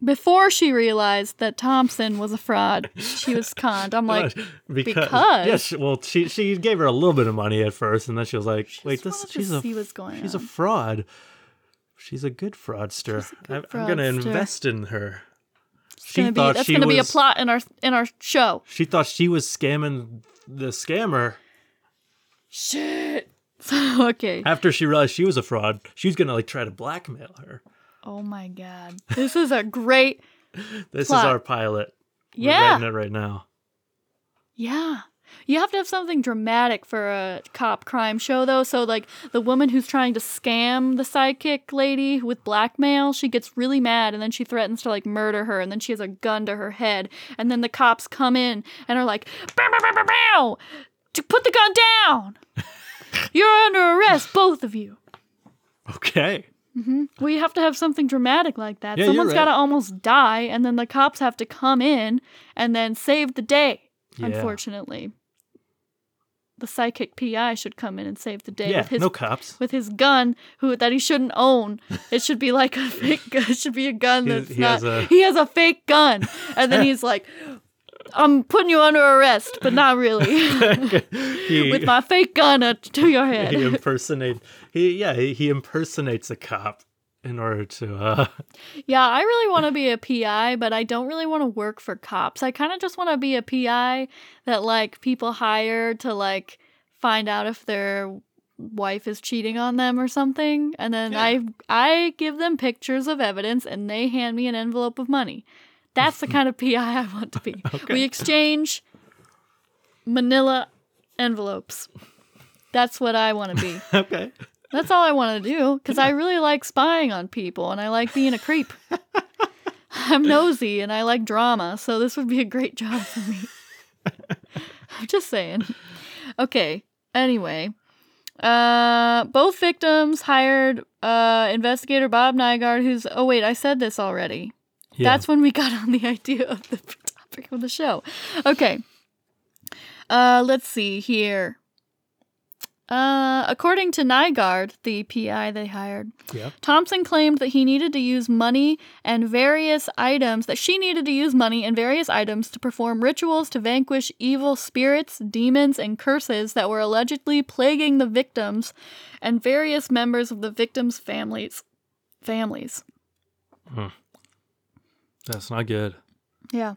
Speaker 1: Before she realized that Thompson was a fraud, she was conned. I'm like,
Speaker 2: because,
Speaker 1: because?
Speaker 2: she, well, she she gave her a little bit of money at first, and then she was like, "Wait,
Speaker 1: just
Speaker 2: this she's a
Speaker 1: see what's going
Speaker 2: she's a fraud. She's a good fraudster.
Speaker 1: good
Speaker 2: I, I'm gonna invest in her."
Speaker 1: It's
Speaker 2: She
Speaker 1: gonna be,
Speaker 2: thought
Speaker 1: that's
Speaker 2: she
Speaker 1: gonna be a plot in our in our show.
Speaker 2: She thought she was scamming the scammer.
Speaker 1: Shit. Okay.
Speaker 2: After she realized she was a fraud, she was gonna like try to blackmail her.
Speaker 1: Oh my god. This is a great
Speaker 2: This
Speaker 1: Plot.
Speaker 2: is our pilot. We're
Speaker 1: Yeah.
Speaker 2: writing it right now.
Speaker 1: Yeah. You have to have something dramatic for a cop crime show though. So like the woman who's trying to scam the sidekick lady with blackmail, she gets really mad and then she threatens to like murder her and then she has a gun to her head and then the cops come in and are like, "Bow, bow, bow, bow, bow! To Put the gun down. You're under arrest, both of you.
Speaker 2: Okay. Mm-hmm.
Speaker 1: We have to have something dramatic like that.
Speaker 2: Yeah,
Speaker 1: Someone's
Speaker 2: right.
Speaker 1: got to almost die, and then the cops have to come in and then save the day.
Speaker 2: Yeah.
Speaker 1: Unfortunately, the psychic PI should come in and save the day
Speaker 2: Yeah.
Speaker 1: with his
Speaker 2: no cops.
Speaker 1: with his gun, who that he shouldn't own. It should be like a fake. gun. It should be a gun that's
Speaker 2: he
Speaker 1: not.
Speaker 2: has a-
Speaker 1: He has a fake gun, and then he's like. I'm putting you under arrest, but not really.
Speaker 2: he,
Speaker 1: With my fake gun uh, to your head.
Speaker 2: he impersonate. He yeah. He, he impersonates a cop in order to. uh
Speaker 1: Yeah, I really want to be a PI, but I don't really want to work for cops. I kind of just want to be a PI that like people hire to like find out if their wife is cheating on them or something, and then I I give them pictures of evidence and they hand me an envelope of money. That's the kind of PI I want to be. We exchange manila envelopes. That's what I want to be.
Speaker 2: Okay.
Speaker 1: That's all I want to do because I really like spying on people and I like being a creep. I'm nosy and I like drama, so this would be a great job for me. I'm just saying. Okay. Anyway, uh, both victims hired uh, investigator Bob Nygaard, who's. Oh wait, I said this already.
Speaker 2: Yeah.
Speaker 1: That's when we got on the idea of the topic of the show. Okay. Uh, let's see here. Uh, according to Nygaard, the PI they hired,
Speaker 2: yeah.
Speaker 1: Thompson claimed that he needed to use money and various items, that she needed to use money and various items to perform rituals to vanquish evil spirits, demons, and curses that were allegedly plaguing the victims and various members of the victims' families. Families.
Speaker 2: That's not good.
Speaker 1: Yeah.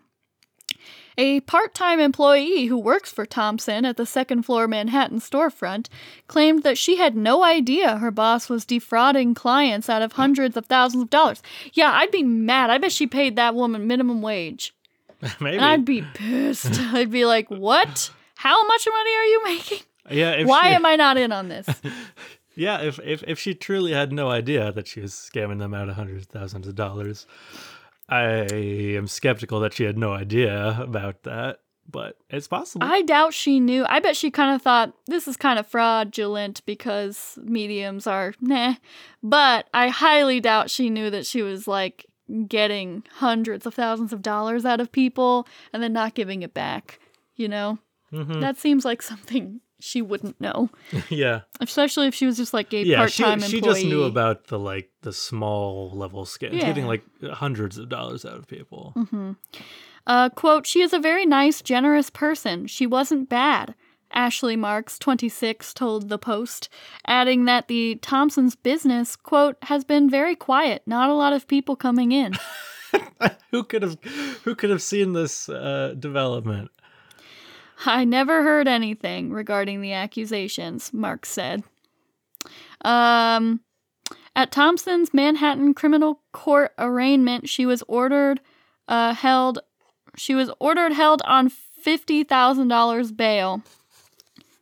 Speaker 1: A part time employee who works for Thompson at the second floor Manhattan storefront claimed that she had no idea her boss was defrauding clients out of hundreds of thousands of dollars. Yeah, I'd be mad. I bet she paid that woman minimum wage.
Speaker 2: Maybe.
Speaker 1: And I'd be pissed. I'd be like, what? How much money are you making?
Speaker 2: yeah. If
Speaker 1: Why
Speaker 2: she,
Speaker 1: am I not in on this?
Speaker 2: Yeah, if, if if she truly had no idea that she was scamming them out of hundreds of thousands of dollars, I am skeptical that she had no idea about that. But it's possible.
Speaker 1: I doubt she knew. I bet she kind of thought this is kind of fraudulent because mediums are nah. But I highly doubt she knew that she was like getting hundreds of thousands of dollars out of people and then not giving it back. You know?
Speaker 2: Mhm.
Speaker 1: That seems like something she wouldn't know.
Speaker 2: yeah,
Speaker 1: Especially if she was just like a
Speaker 2: yeah.
Speaker 1: part
Speaker 2: She she
Speaker 1: employee.
Speaker 2: just knew about the like the small level scams,
Speaker 1: Yeah.
Speaker 2: getting like hundreds of dollars out of people.
Speaker 1: Uh, quote, she is a very nice, generous person. She wasn't bad. Ashley Marks, 26, told The Post, adding that the Thompsons' business, quote, has been very quiet, not a lot of people coming in.
Speaker 2: who could have who could have seen this uh, development?
Speaker 1: I never heard anything regarding the accusations, Marks said. Um, at Thompson's Manhattan criminal court arraignment, she was ordered uh, held. She was ordered held on fifty thousand dollars bail.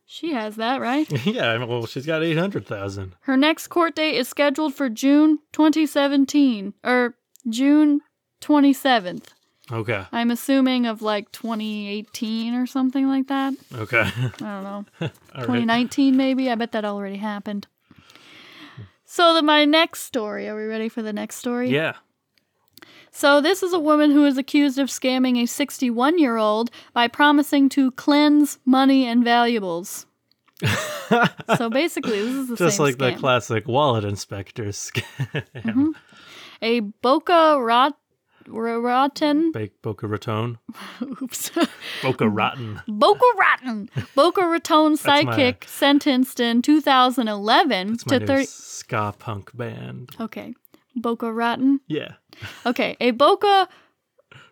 Speaker 1: She has that right.
Speaker 2: yeah, well, she's got eight hundred thousand.
Speaker 1: Her next court date is scheduled for June 2017 or June 27th.
Speaker 2: Okay,
Speaker 1: I'm assuming of like 2018 or something like that.
Speaker 2: okay,
Speaker 1: I don't know.
Speaker 2: all right.
Speaker 1: 2019 maybe. I bet that already happened. So the, my next story. Are we ready for the next story?
Speaker 2: Yeah.
Speaker 1: So this is a woman who is accused of scamming a 61-year-old by promising to cleanse money and valuables. so basically, this is the
Speaker 2: Just like the classic wallet inspector scam. Mm-hmm.
Speaker 1: a Boca Rat Raton.
Speaker 2: Bake Boca Raton.
Speaker 1: Oops.
Speaker 2: Boca Rotten.
Speaker 1: Boca Raton. Boca Raton
Speaker 2: my-
Speaker 1: psychic sentenced in 2011
Speaker 2: It's my
Speaker 1: to
Speaker 2: new
Speaker 1: 30.
Speaker 2: ska punk band.
Speaker 1: Okay. Boca Raton.
Speaker 2: Yeah.
Speaker 1: Okay. A Boca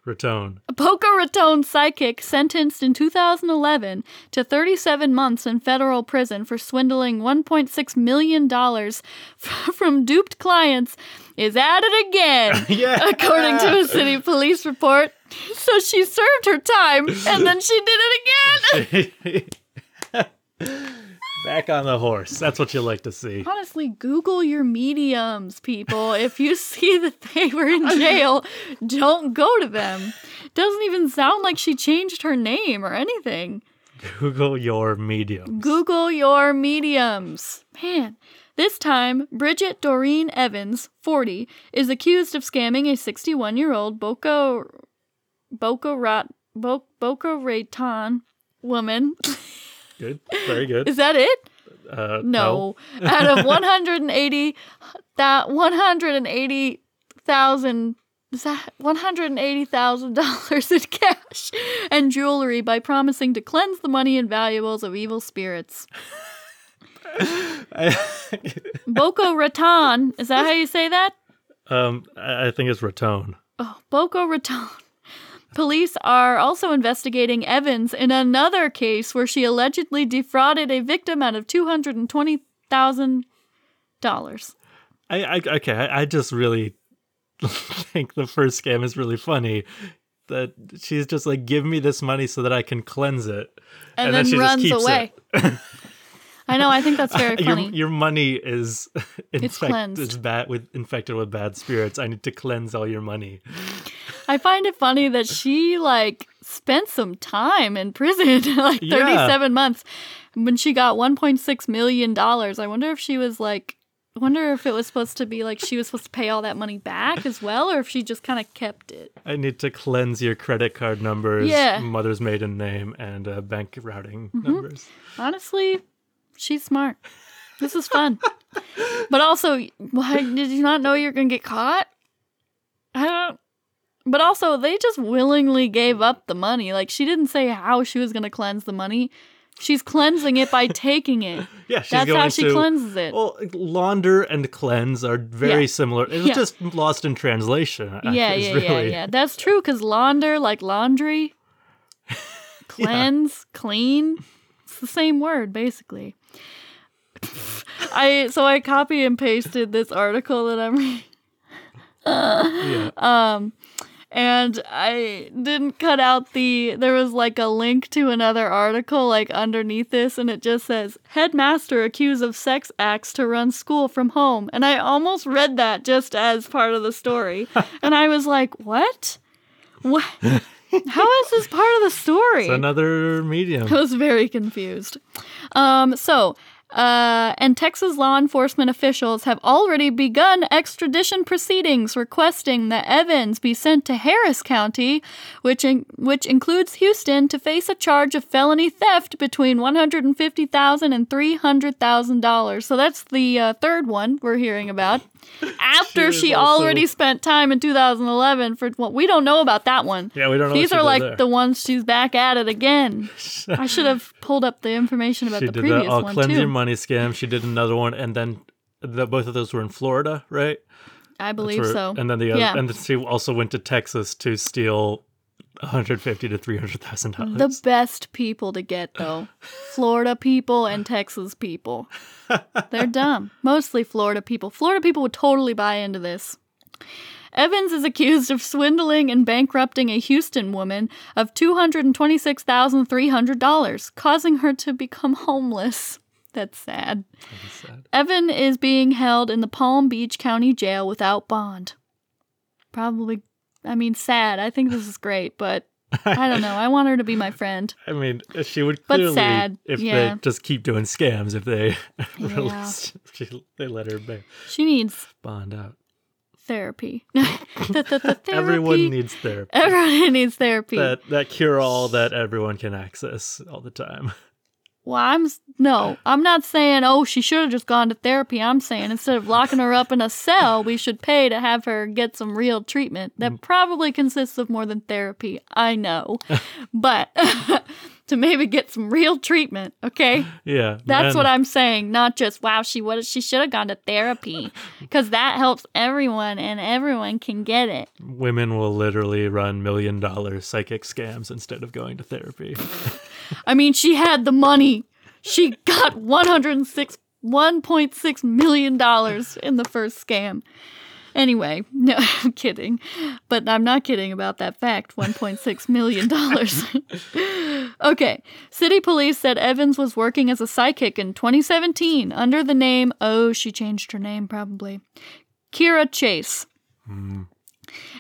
Speaker 2: Raton.
Speaker 1: Boca Raton psychic sentenced in 2011 to 37 months in federal prison for swindling $1.6 million from duped clients is at it again,
Speaker 2: Yeah.
Speaker 1: according to a city police report. So she served her time and then she did it again.
Speaker 2: Back on the horse. That's what you like to see.
Speaker 1: Honestly, Google your mediums, people. If you see that they were in jail, don't go to them. Doesn't even sound like she changed her name or anything.
Speaker 2: Google your mediums.
Speaker 1: Google your mediums. Man, this time, Bridget Doreen Evans, 40, is accused of scamming a 61 year old Boca, Boca, Rat, Bo, Boca Raton woman.
Speaker 2: Good. Very good.
Speaker 1: is that it?
Speaker 2: Uh,
Speaker 1: No. Out of 180, that 180,000. Is that $180,000 in cash and jewelry by promising to cleanse the money and valuables of evil spirits? Boko Raton. Is that how you say that?
Speaker 2: um, I I think it's Raton.
Speaker 1: Oh, Boko Raton. Police are also investigating Evans in another case where she allegedly defrauded a victim out of $220,000.
Speaker 2: I, I okay. I, I just really think the first scam is really funny. That she's just like, give me this money so that I can cleanse it,
Speaker 1: And, then,
Speaker 2: she
Speaker 1: runs
Speaker 2: just keeps
Speaker 1: away. I know, I think that's very
Speaker 2: your,
Speaker 1: funny.
Speaker 2: your money is infect,
Speaker 1: cleansed.
Speaker 2: is bad with infected with bad spirits. I need to cleanse all your money.
Speaker 1: I find it funny that she like spent some time in prison, like
Speaker 2: Yeah.
Speaker 1: 37 months, when she got 1.6 million dollars. I wonder if she was like I wonder if it was supposed to be like she was supposed to pay all that money back as well or if she just kind of kept it.
Speaker 2: I need to cleanse your credit card numbers,
Speaker 1: Yeah.
Speaker 2: mother's maiden name, and uh, bank routing
Speaker 1: Mm-hmm.
Speaker 2: numbers.
Speaker 1: Honestly, she's smart. This is fun. but also, why did you not know you're going to get caught? I don't but also, they just willingly gave up the money. Like, she didn't say how she was going to cleanse the money. She's cleansing it by taking it.
Speaker 2: Yeah, she's
Speaker 1: That's how she
Speaker 2: to.
Speaker 1: cleanses it.
Speaker 2: Well, launder and cleanse are very
Speaker 1: Yeah.
Speaker 2: similar. It's
Speaker 1: Yeah.
Speaker 2: just lost in translation.
Speaker 1: yeah, yeah, yeah,
Speaker 2: really-
Speaker 1: yeah. That's true because launder, like laundry, cleanse, clean. It's the same word, basically. I so I copy and pasted this article that I'm reading.
Speaker 2: yeah.
Speaker 1: Um, and I didn't cut out the. There was like a link to another article like underneath this, and it just says headmaster accused of sex acts to run school from home. And I almost read that just as part of the story, and I was like, what? What? How is this part of the story?
Speaker 2: It's another medium.
Speaker 1: I was very confused. Um, so, uh, and Texas law enforcement officials have already begun extradition proceedings requesting that Evans be sent to Harris County, which in, which includes Houston, to face a charge of felony theft between one hundred and fifty thousand and three hundred thousand dollars. So that's the uh, third one we're hearing about. After
Speaker 2: She
Speaker 1: she,
Speaker 2: is also-
Speaker 1: already spent time in 2011 for what we don't know about that one.
Speaker 2: Yeah, we don't know.
Speaker 1: These are like
Speaker 2: there.
Speaker 1: the ones she's back at it again. I should have pulled up the information about
Speaker 2: she
Speaker 1: the
Speaker 2: did
Speaker 1: previous
Speaker 2: that all
Speaker 1: one
Speaker 2: cleanse your money scam. She did another one, and then the, both of those were in Florida, right?
Speaker 1: I believe
Speaker 2: where-
Speaker 1: so.
Speaker 2: And then the other,
Speaker 1: Yeah.
Speaker 2: and then she also went to Texas to steal 150 to 300 thousand dollars.
Speaker 1: The best people to get though, Florida people and Texas people. They're dumb. Mostly Florida people. Florida people would totally buy into this. Evans is accused of swindling and bankrupting a Houston woman of $226,300, causing her to become homeless. That's sad. Evan is being held in the Palm Beach County Jail without bond. Probably, I mean, sad. I think this is great, but I don't know. I want her to be my friend.
Speaker 2: I mean, she would
Speaker 1: But sad,
Speaker 2: if
Speaker 1: yeah.
Speaker 2: they just keep doing scams, if they
Speaker 1: Yeah.
Speaker 2: release, she, they let her ba-
Speaker 1: She needs
Speaker 2: bond out.
Speaker 1: therapy. The- the- the therapy.
Speaker 2: Everyone needs therapy.
Speaker 1: Everyone needs therapy.
Speaker 2: that that cure all that everyone can access all the time.
Speaker 1: Well, I'm no, uh. I'm not saying oh she should have just gone to therapy. I'm saying instead of locking her up in a cell, we should pay to have her get some real treatment that mm. probably consists of more than therapy. I know, but to maybe get some real treatment. Okay.
Speaker 2: Yeah,
Speaker 1: That's
Speaker 2: and
Speaker 1: what I'm saying, not just wow, she would she should have gone to therapy because that helps everyone and everyone can get it.
Speaker 2: Women will literally run million dollar psychic scams instead of going to therapy.
Speaker 1: I mean, she had the money. She got 106 1.6 million dollars in the first scam. Anyway, no, I'm kidding. But I'm not kidding about that fact, 1.6 million dollars. okay. City police said Evans was working as a psychic in 2017 under the name, oh, she changed her name probably. Kira Chase. Hmm.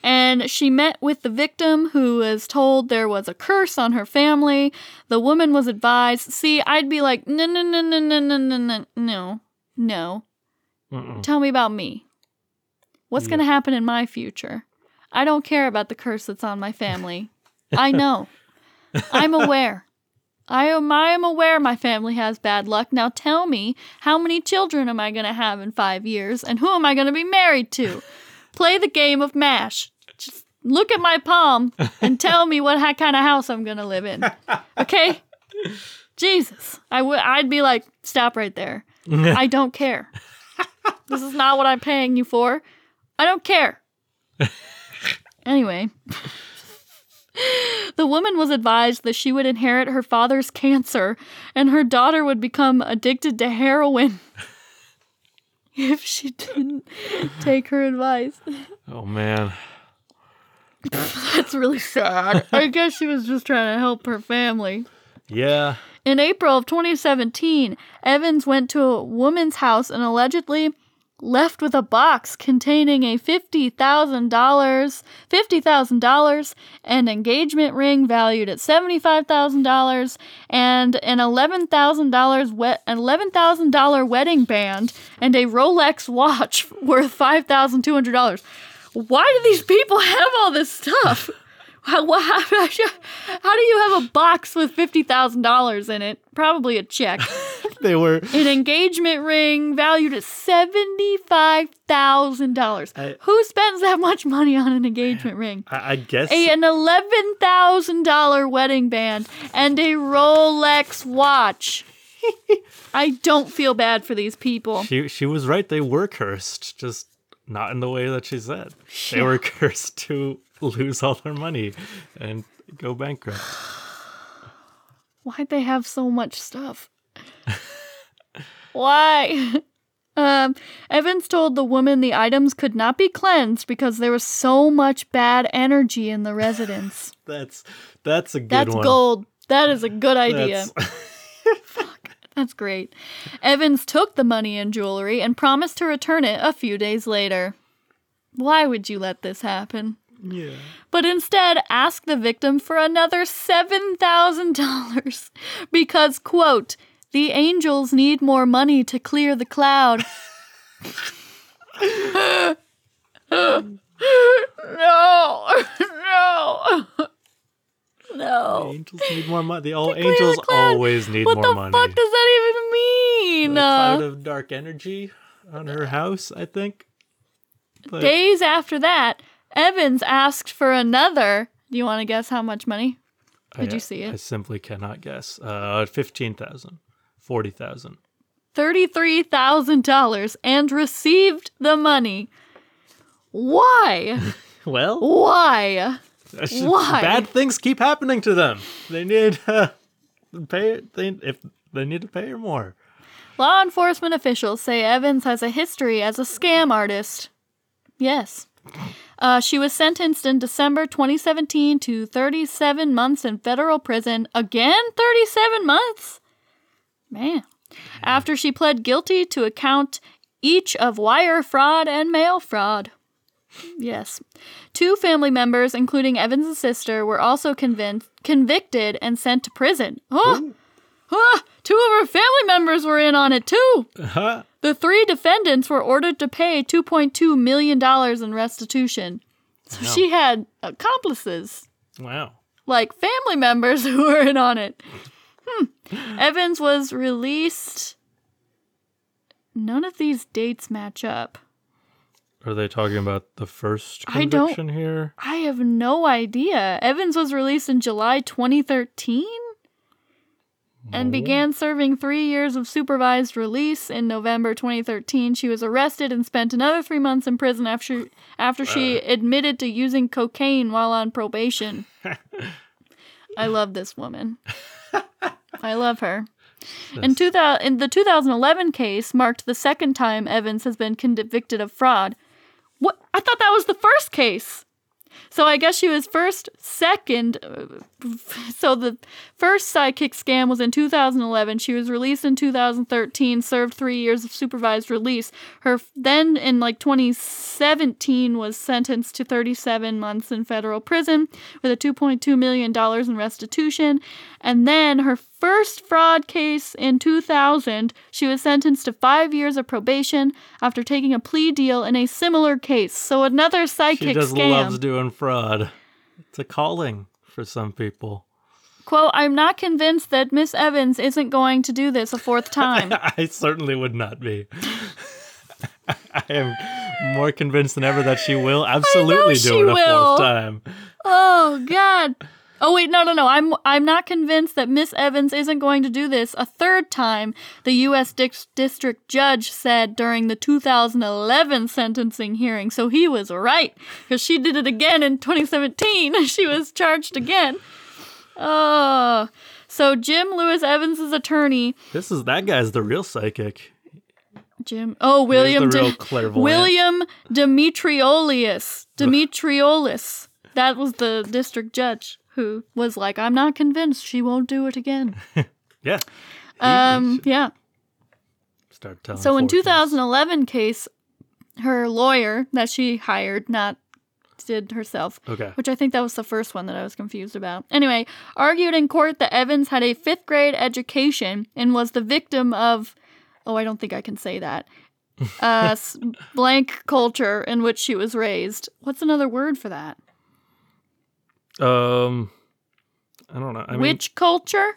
Speaker 1: And she met with the victim who was told there was a curse on her family. The woman was advised. See, I'd be like, no, no, no, no, no, no, no, no, no, no.
Speaker 2: Mm-mm.
Speaker 1: Tell me about me. What's going to happen in my future? I don't care about the curse that's on my family. I know. I'm aware. I am I am aware my family has bad luck. Now tell me, how many children am I going to have in 5 years and who am I going to be married to? Play the game of MASH. Just look at my palm and tell me what kind of house I'm going to live in. Okay? Jesus. I would I'd be like, "Stop right there. I don't care. This is not what I'm paying you for. I don't care." Anyway, the woman was advised that she would inherit her father's cancer and her daughter would become addicted to heroin if she didn't take her advice.
Speaker 2: Oh man.
Speaker 1: That's really sad. I guess she was just trying to help her family.
Speaker 2: Yeah.
Speaker 1: In April of 2017, Evans went to a woman's house and allegedly left with a box containing a $50,000 $50,000 an engagement ring valued at $75,000 and an $11,000 we- $11,000 wedding band and a Rolex watch worth $5,200. Why do these people have all this stuff? How, how, how do you have a box with $50,000 in it? Probably a check.
Speaker 2: They were
Speaker 1: An engagement ring valued at $75,000. Who spends that much money on an engagement ring?
Speaker 2: I, I guess
Speaker 1: A, an $11,000 wedding band and a Rolex watch. I don't feel bad for these people.
Speaker 2: she she was right. They were cursed, just not in the way that she said. They were cursed to lose all their money and go bankrupt.
Speaker 1: Why'd they have so much stuff? Why? Um, Evans told the woman the items could not be cleansed because there was so much bad energy in the residence.
Speaker 2: That's that's a good
Speaker 1: That's
Speaker 2: one.
Speaker 1: gold. That is a good idea.
Speaker 2: That's-
Speaker 1: That's great. Evans took the money and jewelry and promised to return it a few days later. Why would you let this happen?
Speaker 2: yeah.
Speaker 1: But instead asked the victim for another $7,000 because, quote, the angels need more money to clear the cloud. no, no, no.
Speaker 2: Angels need more money. The all
Speaker 1: clear the
Speaker 2: angels always need
Speaker 1: What
Speaker 2: more money.
Speaker 1: What the fuck does that even mean?
Speaker 2: a cloud
Speaker 1: Uh,
Speaker 2: of dark energy on her house, I think. But
Speaker 1: days after that, Evans asked for another. Do you want to guess how much money?
Speaker 2: I-
Speaker 1: did you see it?
Speaker 2: I simply cannot guess. Uh, 15,000, 40,000.
Speaker 1: $33,000 and received the money. Why?
Speaker 2: Well,
Speaker 1: Why?
Speaker 2: just-
Speaker 1: Why?
Speaker 2: bad things keep happening to them. They need uh, pay. They if they need to pay her more.
Speaker 1: Law enforcement officials say Evans has a history as a scam artist. Yes. Uh, she was sentenced in December 2017 to 37 months in federal prison. Again, 37 months? Man. Mm-hmm. After she pled guilty to account each of wire fraud and mail fraud. Yes. Two family members, including Evans' sister, were also convinced, convicted and sent to prison. Oh! Two of her family members were in on it too.
Speaker 2: Huh?
Speaker 1: The three defendants were ordered to pay $2.2 million in restitution. So she had accomplices,
Speaker 2: Wow.
Speaker 1: like family members who were in on it. Hmm. Evans was released. None of these dates match up.
Speaker 2: Are they talking about the first
Speaker 1: I don't-
Speaker 2: conviction here?
Speaker 1: I have no idea. Evans was released in July 2013 and
Speaker 2: No.
Speaker 1: began serving three years of supervised release in November 2013. She was arrested and spent another three months in prison after after she admitted to using cocaine while on probation. I love this woman. I love her. In, 2000, in the 2011 case marked the second time Evans has been convicted of fraud. What? I thought that was the first case. So I guess she was first, second. uh, So the first psychic scam was in 2011. She was released in 2013, served three years of supervised release. Her then in like 2017 was sentenced to 37 months in federal prison with a 2.2 million dollars in restitution. And then her first fraud case in 2000, she was sentenced to five years of probation after taking a plea deal in a similar case. So another psychic
Speaker 2: She just
Speaker 1: scam.
Speaker 2: loves doing fraud. It's a calling for some people.
Speaker 1: Quote, I'm not convinced that Miss Evans isn't going to do this a fourth time.
Speaker 2: I certainly would not be. I am more convinced than ever that she will absolutely do it a
Speaker 1: will.
Speaker 2: fourth time.
Speaker 1: oh God. Oh wait, no, no, no. I'm I'm not convinced that Miss Evans isn't going to do this a third time. The U.S. Dis- District Judge said during the 2011 sentencing hearing. So he was right because she did it again in 2017. she was charged again. Oh, so Jim Lewis Evans's attorney
Speaker 2: This is that guy's the real psychic.
Speaker 1: Jim. Oh, William.
Speaker 2: the real
Speaker 1: De-
Speaker 2: clairvoyant.
Speaker 1: William Demetriolius. Demetriolus. That was the district judge who was like, "I'm not convinced she won't do it again."
Speaker 2: Yeah.
Speaker 1: Um, yeah.
Speaker 2: start telling
Speaker 1: So in
Speaker 2: fortunes.
Speaker 1: 2011 case, her lawyer that she hired, not did herself,
Speaker 2: Okay.
Speaker 1: which I think that was the first one that I was confused about. Anyway, argued in court that Evans had a fifth grade education and was the victim of, oh, I don't think I can say that, uh, blank culture in which she was raised. What's another word for that?
Speaker 2: Um, I don't know. I mean,
Speaker 1: culture?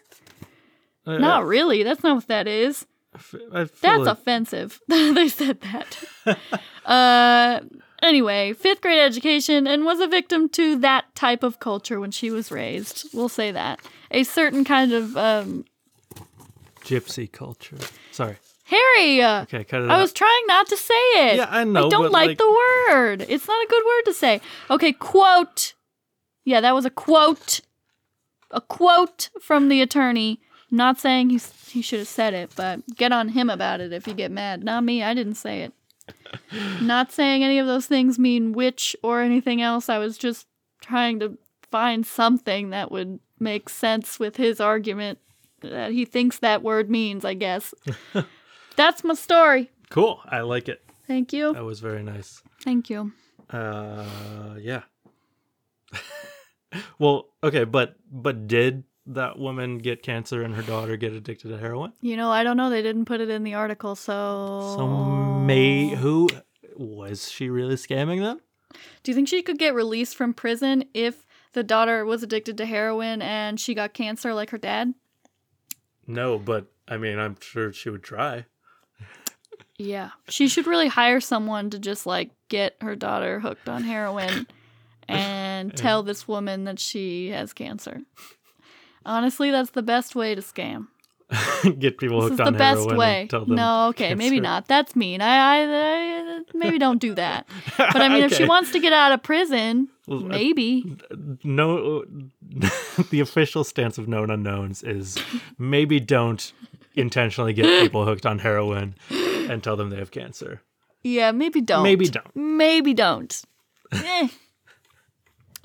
Speaker 2: I-
Speaker 1: Not really. That's not what that is.
Speaker 2: I I
Speaker 1: That's
Speaker 2: like-
Speaker 1: offensive. they said that. uh, anyway, fifth grade education and was a victim to that type of culture when she was raised. We'll say that. A certain kind of. Um,
Speaker 2: gypsy culture. Sorry.
Speaker 1: Harry!
Speaker 2: Okay, cut it
Speaker 1: I
Speaker 2: out.
Speaker 1: was trying not to say it.
Speaker 2: Yeah, I know,
Speaker 1: I don't like,
Speaker 2: like-
Speaker 1: the word. It's not a good word to say. Okay, quote. Yeah, that was a quote. a quote from the attorney. Not saying he he should have said it, but get on him about it if you get mad. Not me. I didn't say it. not saying any of those things mean witch or anything else. I was just trying to find something that would make sense with his argument that he thinks that word means, I guess. That's my story.
Speaker 2: Cool. I like it.
Speaker 1: Thank you.
Speaker 2: That was very nice.
Speaker 1: Thank you.
Speaker 2: Uh, yeah. well, okay, but but did that woman get cancer and her daughter get addicted to heroin?
Speaker 1: You know, I don't know. They didn't put it in the article, so.
Speaker 2: So may who was she really scamming them?
Speaker 1: Do you think she could get released from prison if the daughter was addicted to heroin and she got cancer like her dad?
Speaker 2: No, but I mean, I'm sure she would try.
Speaker 1: Yeah. She should really hire someone to just like get her daughter hooked on heroin and tell this woman that she has cancer. Honestly, that's the best way to scam.
Speaker 2: Get people
Speaker 1: This
Speaker 2: hooked
Speaker 1: is
Speaker 2: on
Speaker 1: the best way.
Speaker 2: and tell them
Speaker 1: No, okay, maybe not. That's mean. I, I, I maybe don't do that. But I mean, if she wants to get out of prison,
Speaker 2: uh,
Speaker 1: maybe.
Speaker 2: no the official stance of known unknowns is maybe don't intentionally get people hooked on heroin and tell them they have cancer
Speaker 1: Yeah, maybe don't.
Speaker 2: maybe don't
Speaker 1: Maybe don't. Eh.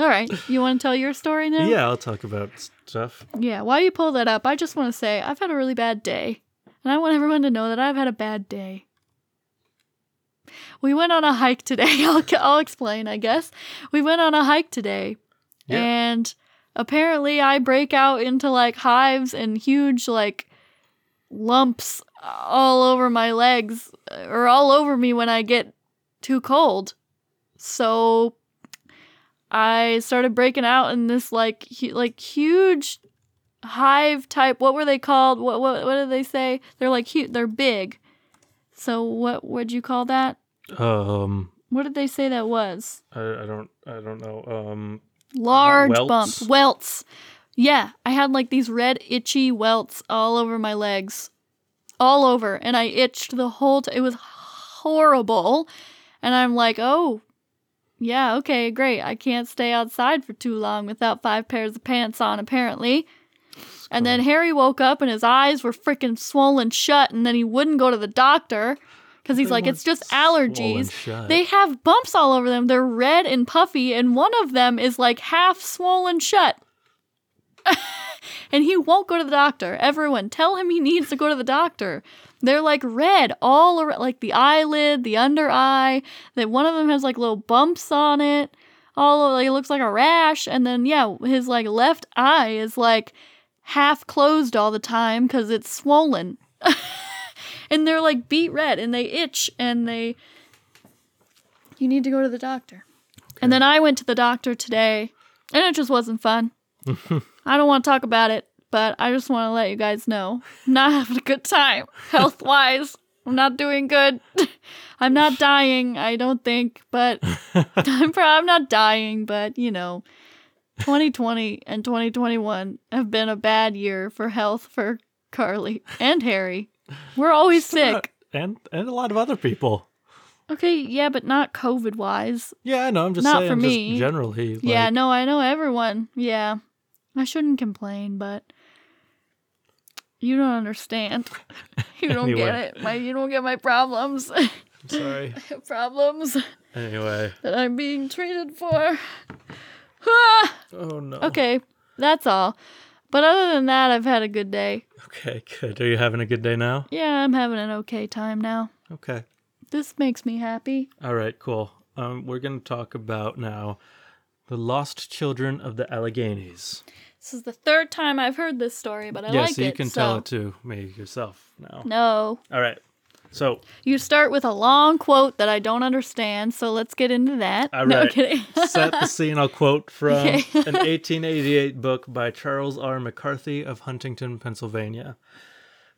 Speaker 1: All right. You want to tell your story now?
Speaker 2: yeah i'll talk about stuff
Speaker 1: Yeah. While you pull that up, I just want to say I've had a really bad day. And I want everyone to know that I've had a bad day. We went on a hike today. I'll, I'll explain, I guess. We went on a hike today.
Speaker 2: Yeah.
Speaker 1: And apparently I break out into like hives and huge like lumps all over my legs or all over me when I get too cold. So I started breaking out in this like hu- like huge hive type. What were they called? What what what did they say? They're like huge. they're big. So what would you call that?
Speaker 2: um
Speaker 1: What did they say that was?
Speaker 2: i, I don't i don't know um
Speaker 1: Large
Speaker 2: welts?
Speaker 1: bumps, welts. Yeah, I had like these red itchy welts all over my legs, all over, and I itched the whole. T- it was horrible, and I'm like, oh, yeah, okay, great. I can't stay outside for too long without five pairs of pants on, apparently. And then Harry woke up and his eyes were freaking swollen shut, and then he wouldn't go to the doctor because he's
Speaker 2: They
Speaker 1: like, it's just allergies. They have bumps all over them. They're red and puffy, and one of them is like half swollen shut. and he won't go to the doctor. Everyone, tell him he needs to go to the doctor. They're like red all around, like the eyelid, the under eye. That one of them has like little bumps on it. All over, like it looks like a rash. And then yeah, his like left eye is like half closed all the time because it's swollen. and they're like beet red and they itch and they you need to go to the doctor. And then I went to the doctor today and it just wasn't fun. I don't want to talk about it, but I just want to let you guys know I'm not having a good time health wise. I'm not doing good. I'm not dying, I don't think, but I'm, pro- I'm not dying, but you know, 2020 and 2021 have been a bad year for health for Carly and Harry. We're always sick.
Speaker 2: and and a lot of other people
Speaker 1: Okay, yeah, but not COVID wise.
Speaker 2: yeah i know i'm just
Speaker 1: Not
Speaker 2: saying
Speaker 1: for
Speaker 2: just
Speaker 1: me.
Speaker 2: generally like,
Speaker 1: yeah, no, I know everyone. Yeah. I shouldn't complain, but you don't understand. You don't get it. My you don't get my problems.
Speaker 2: I'm sorry
Speaker 1: problems
Speaker 2: anyway
Speaker 1: that I'm being treated for. Ah!
Speaker 2: oh no
Speaker 1: okay, that's all. But other than that, I've had a good day.
Speaker 2: okay good are you having a good day now
Speaker 1: Yeah, I'm having an okay time now.
Speaker 2: okay
Speaker 1: This makes me happy.
Speaker 2: All right, cool. Um, we're going to talk about now the lost children of the Alleghenies.
Speaker 1: This is the third time I've heard this story, but I
Speaker 2: yeah,
Speaker 1: like
Speaker 2: so you
Speaker 1: it.
Speaker 2: can
Speaker 1: so
Speaker 2: tell it to me yourself now.
Speaker 1: no,
Speaker 2: All right. So,
Speaker 1: You start with a long quote that I don't understand, so let's get into that.
Speaker 2: All
Speaker 1: No
Speaker 2: right.
Speaker 1: kidding.
Speaker 2: set the scene. I'll quote from
Speaker 1: Okay.
Speaker 2: an 1888 book by Charles R. McCarthy of Huntingdon, Pennsylvania.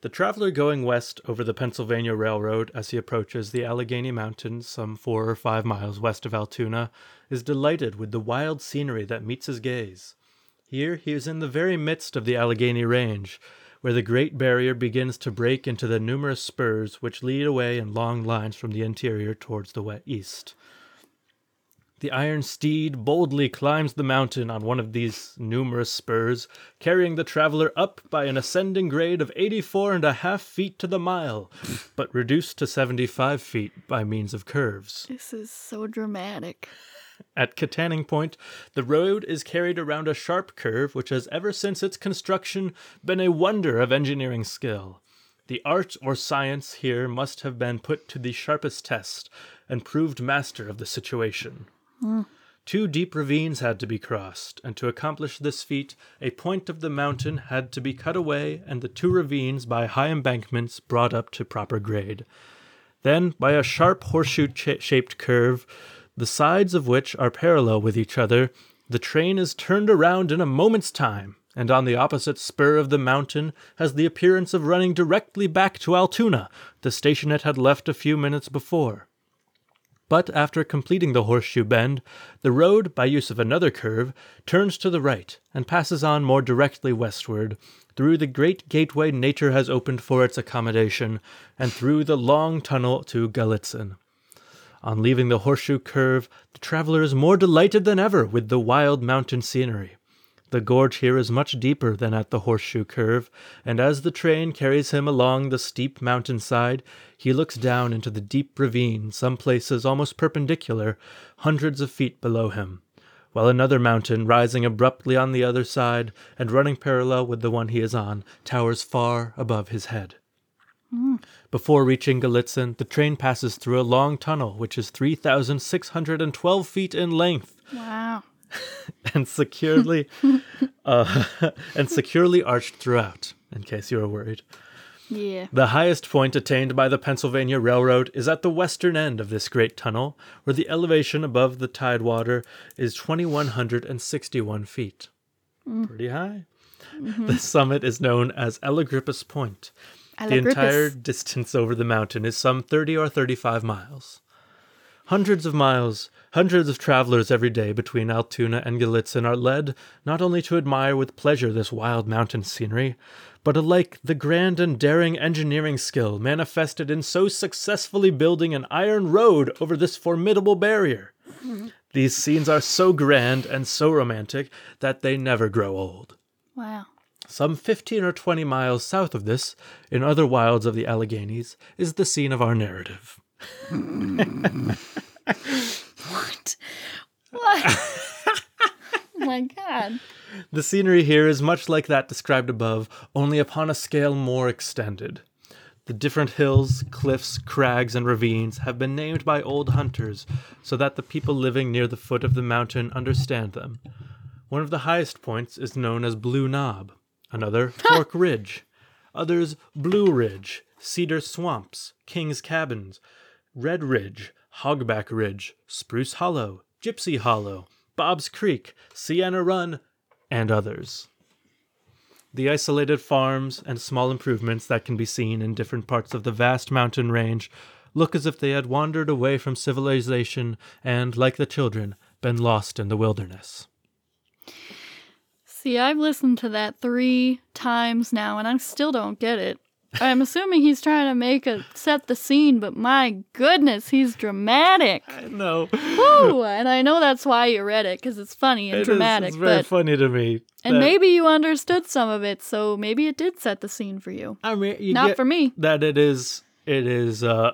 Speaker 2: The traveler going west over the Pennsylvania Railroad as he approaches the Allegheny Mountains, some four or five miles west of Altoona, is delighted with the wild scenery that meets his gaze. Here he is in the very midst of the Allegheny Range, where the Great Barrier begins to break into the numerous spurs which lead away in long lines from the interior towards the wet east. The iron steed boldly climbs the mountain on one of these numerous spurs, carrying the traveler up by an ascending grade of 84 and a half feet to the mile, but reduced to 75 feet by means of curves.
Speaker 1: This is so dramatic.
Speaker 2: At Kittanning Point, the road is carried around a sharp curve which has ever since its construction been a wonder of engineering skill. The art or science here must have been put to the sharpest test and proved master of the situation. Two deep ravines had to be crossed, and to accomplish this feat, a point of the mountain had to be cut away and the two ravines by high embankments brought up to proper grade. Then, by a sharp horseshoe cha- shaped curve, the sides of which are parallel with each other, the train is turned around in a moment's time, and on the opposite spur of the mountain has the appearance of running directly back to Altoona, the station it had left a few minutes before. But after completing the horseshoe bend, the road, by use of another curve, turns to the right and passes on more directly westward, through the great gateway nature has opened for its accommodation, and through the long tunnel to Gallitzin. On leaving the horseshoe curve, the traveler is more delighted than ever with the wild mountain scenery. The gorge here is much deeper than at the horseshoe curve, and as the train carries him along the steep mountainside, he looks down into the deep ravine, some places almost perpendicular, hundreds of feet below him, while another mountain, rising abruptly on the other side and running parallel with the one he is on, towers far above his head. Hmm. Before reaching Gallitzin, the train passes through a long tunnel which is 3,612 feet in length
Speaker 1: Wow.
Speaker 2: and securely uh, and securely arched throughout, in case you were worried.
Speaker 1: Yeah.
Speaker 2: The highest point attained by the Pennsylvania Railroad is at the western end of this great tunnel, where the elevation above the tidewater is 2,161 feet. Pretty high. The summit is known as Allegrippus Point. The entire distance over the mountain is some 30 or 35 miles. Hundreds of miles, hundreds of travelers every day between Altoona and Gallitzin are led not only to admire with pleasure this wild mountain scenery, but alike the grand and daring engineering skill manifested in so successfully building an iron road over this formidable barrier. These scenes are so grand and so romantic that they never grow old.
Speaker 1: Wow.
Speaker 2: Some 15 or 20 miles south of this, in other wilds of the Alleghanies, is the scene of our narrative.
Speaker 1: What? What? oh my god.
Speaker 2: The scenery here is much like that described above, only upon a scale more extended. The different hills, cliffs, crags, and ravines have been named by old hunters so that the people living near the foot of the mountain understand them. One of the highest points is known as Blue Knob, another Fork Ridge, others Blue Ridge, Cedar Swamps, King's Cabins, Red Ridge, Hogback Ridge, Spruce Hollow, Gypsy Hollow, Bob's Creek, Sienna Run, and others. The isolated farms and small improvements that can be seen in different parts of the vast mountain range look as if they had wandered away from civilization and, like the children, been lost in the wilderness.
Speaker 1: See, I've listened to that three times now and I still don't get it. I'm assuming he's trying to make a set the scene, but my goodness, he's dramatic.
Speaker 2: I know.
Speaker 1: Woo! And I know that's why you read it because it's funny and
Speaker 2: It is-
Speaker 1: dramatic.
Speaker 2: it's very
Speaker 1: but
Speaker 2: funny to me.
Speaker 1: and maybe you understood some of it, so maybe it did set the scene for you.
Speaker 2: I mean, you
Speaker 1: Not
Speaker 2: get
Speaker 1: for me.
Speaker 2: that it is it is a r-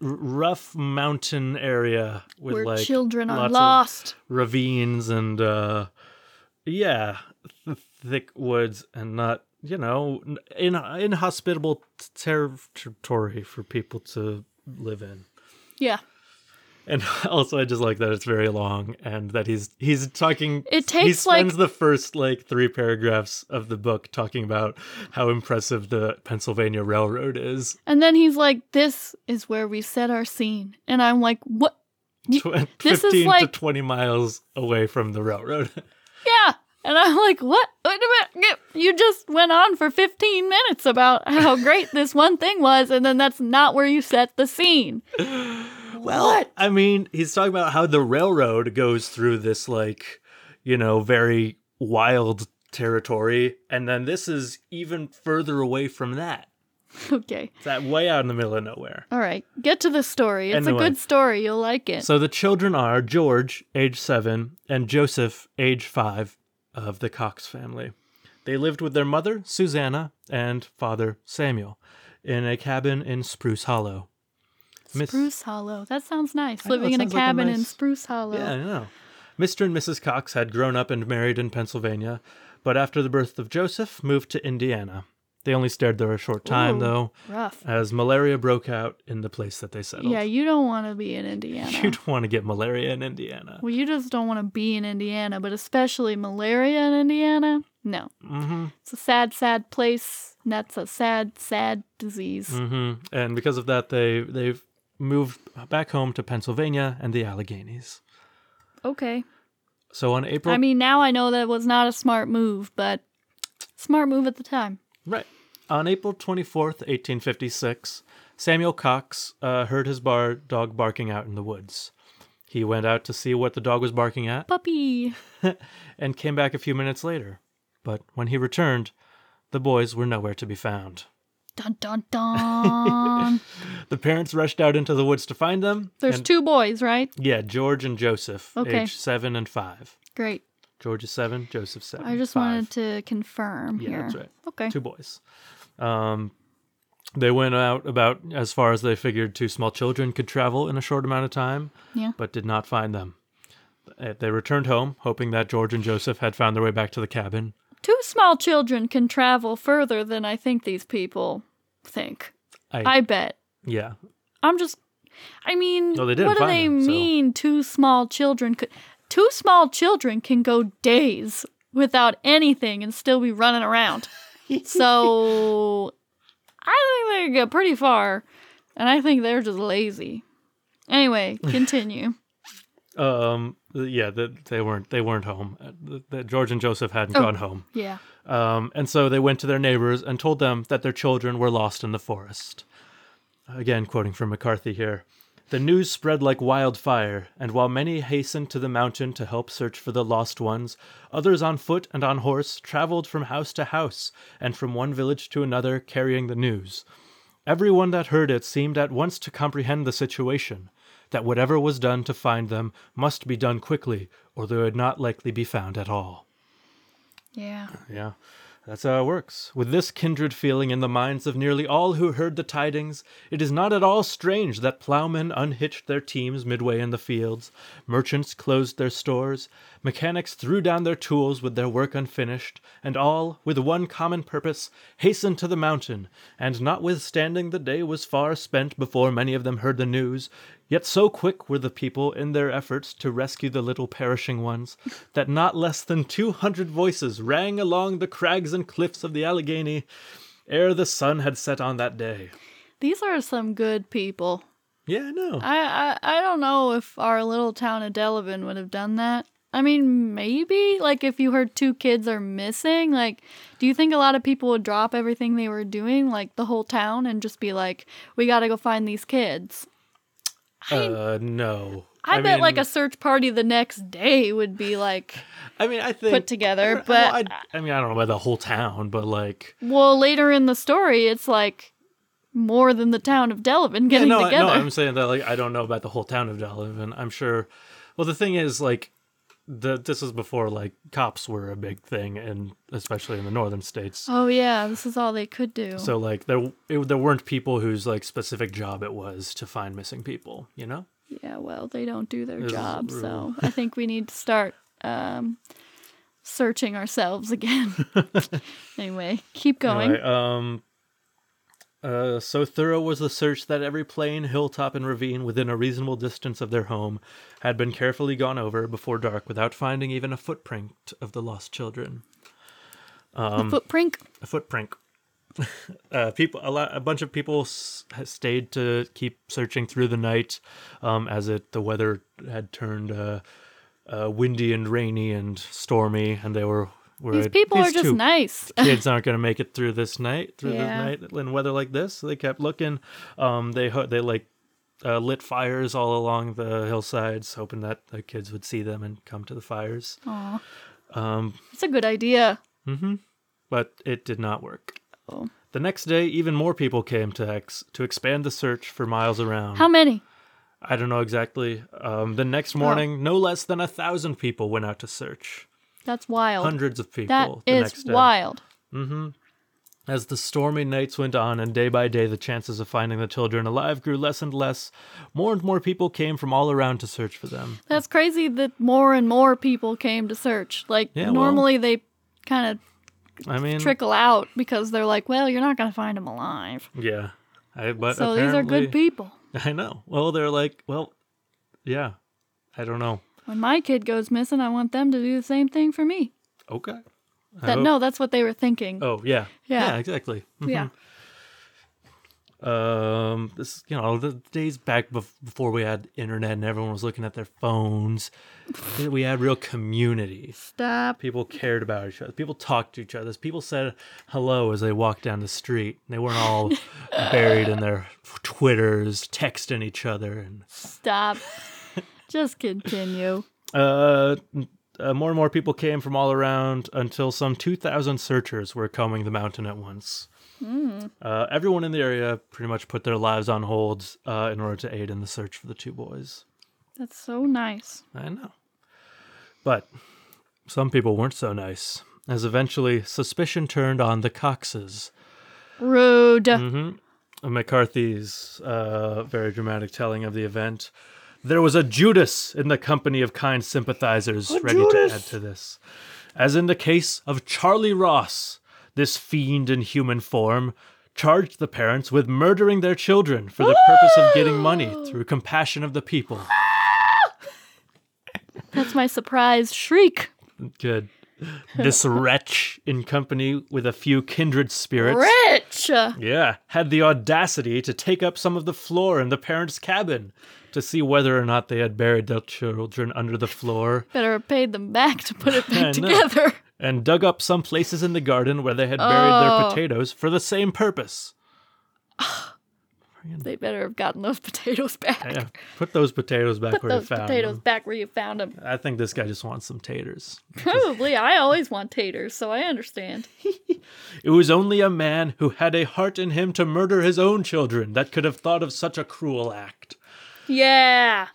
Speaker 2: rough mountain area with
Speaker 1: Where
Speaker 2: like
Speaker 1: children are lost.
Speaker 2: ravines and uh yeah th- thick woods and not you know in inhospitable territory for people to live in
Speaker 1: Yeah.
Speaker 2: and also i just like that it's very long and that he's he's talking
Speaker 1: It
Speaker 2: he
Speaker 1: takes, like-
Speaker 2: spends the first like three paragraphs of the book talking about how impressive the pennsylvania railroad is
Speaker 1: And then he's like, This is where we set our scene. And I'm like, What? Y-
Speaker 2: Tw-
Speaker 1: This is
Speaker 2: 15 to
Speaker 1: like-
Speaker 2: 20 miles away from the railroad
Speaker 1: Yeah. And I'm like, what? Wait a minute. You just went on for 15 minutes about how great this one thing was, and then that's not where you set the scene.
Speaker 2: Well, I mean, he's talking about how the railroad goes through this, like, you know, very wild territory, and then this is even further away from that.
Speaker 1: Okay.
Speaker 2: It's that way out in the middle of nowhere.
Speaker 1: All right. Get to the story. It's
Speaker 2: Anyway.
Speaker 1: a good story. You'll like it.
Speaker 2: So the children are George, age seven, and Joseph, age five, of the Cox family. They lived with their mother, Susanna, and father, Samuel, in a cabin in Spruce Hollow. Miss-
Speaker 1: Spruce Hollow. That sounds nice.
Speaker 2: I know,
Speaker 1: Living
Speaker 2: it
Speaker 1: in a
Speaker 2: sounds like a
Speaker 1: cabin in Spruce Hollow.
Speaker 2: Yeah, I know. Mr. and Mrs. Cox had grown up and married in Pennsylvania, but after the birth of Joseph, moved to Indiana. They only stayed there a short time,
Speaker 1: Ooh.
Speaker 2: though,
Speaker 1: Rough.
Speaker 2: as malaria broke out in the place that they settled.
Speaker 1: Yeah, you don't want to be in Indiana.
Speaker 2: You don't want to get malaria in Indiana.
Speaker 1: Well, you just don't want to be in Indiana, but especially malaria in Indiana. No,
Speaker 2: Mm-hmm.
Speaker 1: it's a sad, sad place. And that's a sad, sad disease.
Speaker 2: hmm And because of that, they they've moved back home to Pennsylvania and the Alleghenies.
Speaker 1: Okay.
Speaker 2: So on April,
Speaker 1: I mean, now I know that was not a smart move, but smart move at the time.
Speaker 2: right on April twenty fourth, eighteen fifty six, Samuel Cox uh, heard his bar dog barking out in the woods. He went out to see what the dog was barking at
Speaker 1: Puppy.
Speaker 2: and came back a few minutes later. But when he returned, the boys were nowhere to be found.
Speaker 1: Dun dun dun.
Speaker 2: The parents rushed out into the woods to find them.
Speaker 1: There's
Speaker 2: and-
Speaker 1: two boys, right?
Speaker 2: Yeah, George and Joseph,
Speaker 1: Okay.
Speaker 2: age seven and five.
Speaker 1: Great.
Speaker 2: George is seven, Joseph seven.
Speaker 1: I just
Speaker 2: five.
Speaker 1: wanted to confirm
Speaker 2: Yeah,
Speaker 1: here.
Speaker 2: that's right.
Speaker 1: Okay.
Speaker 2: Two boys. Um, they went out about as far as they figured two small children could travel in a short amount of time,
Speaker 1: Yeah.
Speaker 2: but did not find them. Uh, They returned home, hoping that George and Joseph had found their way back to the cabin.
Speaker 1: Two small children can travel further than I think these people think.
Speaker 2: I,
Speaker 1: I bet.
Speaker 2: yeah,
Speaker 1: I'm just. I mean,
Speaker 2: No,
Speaker 1: what do they
Speaker 2: them, so-
Speaker 1: mean? Two small children could. Two small children can go days without anything and still be running around. So, I think they get pretty far, and I think they're just lazy. Anyway, continue.
Speaker 2: um, yeah, that they weren't they weren't home. Uh, the George and Joseph hadn't
Speaker 1: Oh.
Speaker 2: gone home.
Speaker 1: yeah.
Speaker 2: Um, and so they went to their neighbors and told them that their children were lost in the forest. Again, quoting from McCarthy here. The news spread like wildfire, and while many hastened to the mountain to help search for the lost ones, others on foot and on horse traveled from house to house and from one village to another carrying the news. Everyone that heard it seemed at once to comprehend the situation, that whatever was done to find them must be done quickly, or they would not likely be found at all.
Speaker 1: Yeah.
Speaker 2: Yeah, that's how it works. With this kindred feeling in the minds of nearly all who heard the tidings, it is not at all strange that ploughmen unhitched their teams midway in the fields, merchants closed their stores, mechanics threw down their tools with their work unfinished, and all, with one common purpose, hastened to the mountain. And notwithstanding the day was far spent before many of them heard the news, Yet so quick were the people in their efforts to rescue the little perishing ones that not less than two hundred voices rang along the crags and cliffs of the Allegheny ere the sun had set on that day.
Speaker 1: These are some good people.
Speaker 2: Yeah, no.
Speaker 1: I, I I don't know if our little town of Delavan would have done that. I mean, maybe like if you heard two kids are missing, like do you think a lot of people would drop everything they were doing, like the whole town and just be like, "We got to go find these kids." I
Speaker 2: Uh, no.
Speaker 1: I, bet
Speaker 2: mean-
Speaker 1: like a search party the next day would be like
Speaker 2: I mean, I think
Speaker 1: put together,
Speaker 2: well,
Speaker 1: but
Speaker 2: I, I mean, I don't know about the whole town, but like,
Speaker 1: well, later in the story it's like more than the town of Delavan
Speaker 2: yeah,
Speaker 1: getting
Speaker 2: no,
Speaker 1: together.
Speaker 2: no, I'm saying that like I don't know about the whole town of Delavan. I'm sure. Well, the thing is, like, the this is before like cops were a big thing, and especially in the northern states.
Speaker 1: oh yeah, this is all they could do.
Speaker 2: So like there it, there weren't people whose like specific job it was to find missing people, you know?
Speaker 1: Yeah, well, they don't do their
Speaker 2: This
Speaker 1: job, so I think we need to start um, searching ourselves again. anyway, keep going.
Speaker 2: Anyway, um uh, so thorough was the search that every plain, hilltop, and ravine within a reasonable distance of their home had been carefully gone over before dark without finding even a footprint of the lost children.
Speaker 1: the footprint.
Speaker 2: A footprint. uh, people, a, lot, a bunch of people s- stayed to keep searching through the night, um, as it the weather had turned uh, uh, windy and rainy and stormy, and they were.
Speaker 1: These people are
Speaker 2: these
Speaker 1: just nice.
Speaker 2: kids aren't going to make it through this night, through
Speaker 1: Yeah.
Speaker 2: this night in weather like this. So they kept looking. Um, they ho- they like uh, lit fires all along the hillsides, hoping that the kids would see them and come to the fires.
Speaker 1: Aw,
Speaker 2: Um,
Speaker 1: it's a good idea.
Speaker 2: but it did not work.
Speaker 1: Oh.
Speaker 2: The next day, even more people came to ex- to expand the search for miles around.
Speaker 1: How many?
Speaker 2: I don't know exactly. Um, the next
Speaker 1: Oh.
Speaker 2: morning, no less than a thousand people went out to search.
Speaker 1: That's wild.
Speaker 2: Hundreds of people.
Speaker 1: That
Speaker 2: the
Speaker 1: is
Speaker 2: next day.
Speaker 1: wild. Mm-hmm.
Speaker 2: As the stormy nights went on, and day by day the chances of finding the children alive grew less and less, more and more people came from all around to search for them.
Speaker 1: That's crazy that more and more people came to search. Like
Speaker 2: Yeah, well-
Speaker 1: normally they kind of
Speaker 2: I mean,
Speaker 1: trickle out because they're like, well, you're not going to find them alive.
Speaker 2: yeah. I, but
Speaker 1: So these are good people.
Speaker 2: I know. Well, they're like, well, yeah. I don't know.
Speaker 1: When my kid goes missing, I want them to do the same thing for me.
Speaker 2: Okay. I
Speaker 1: That
Speaker 2: hope-
Speaker 1: no, that's what they were thinking.
Speaker 2: Oh yeah.
Speaker 1: Yeah.
Speaker 2: exactly.
Speaker 1: Yeah.
Speaker 2: Um, this you know the days back before we had internet and everyone was looking at their phones. we had real community.
Speaker 1: Stop.
Speaker 2: People cared about each other. People talked to each other. People said hello as they walked down the street. They weren't all buried in their twitters, texting each other. And
Speaker 1: Stop. Just continue.
Speaker 2: uh, uh, more and more people came from all around until some 2,000 searchers were combing the mountain at once. Uh, everyone in the area pretty much put their lives on hold uh, in order to aid in the search for the two boys.
Speaker 1: That's so nice.
Speaker 2: I know. But some people weren't so nice, as eventually suspicion turned on the Coxes.
Speaker 1: Rude.
Speaker 2: Mm-hmm. McCarthy's uh, very dramatic telling of the event. There was a Judas in the company of kind sympathizers ready to add to this. As in the case of Charlie Ross, this fiend in human form charged the parents with murdering their children for the purpose of getting money through compassion of the people.
Speaker 1: That's my surprise shriek.
Speaker 2: Good. This wretch, in company with a few kindred spirits,
Speaker 1: Rich.
Speaker 2: Yeah, had the audacity to take up some of the floor in the parents' cabin to see whether or not they had buried their children under the floor,
Speaker 1: Better have paid them back to put it
Speaker 2: I
Speaker 1: back
Speaker 2: know.
Speaker 1: together.
Speaker 2: and dug up some places in the garden where they had buried
Speaker 1: Oh.
Speaker 2: their potatoes for the same purpose.
Speaker 1: They better have gotten those potatoes back.
Speaker 2: Yeah, put those potatoes back
Speaker 1: Put
Speaker 2: where you
Speaker 1: those
Speaker 2: found
Speaker 1: potatoes
Speaker 2: them.
Speaker 1: back where you found them.
Speaker 2: I think this guy just wants some taters.
Speaker 1: Probably. I always want taters, so I understand.
Speaker 2: It was only a man who had a heart in him to murder his own children that could have thought of such a cruel act.
Speaker 1: Yeah.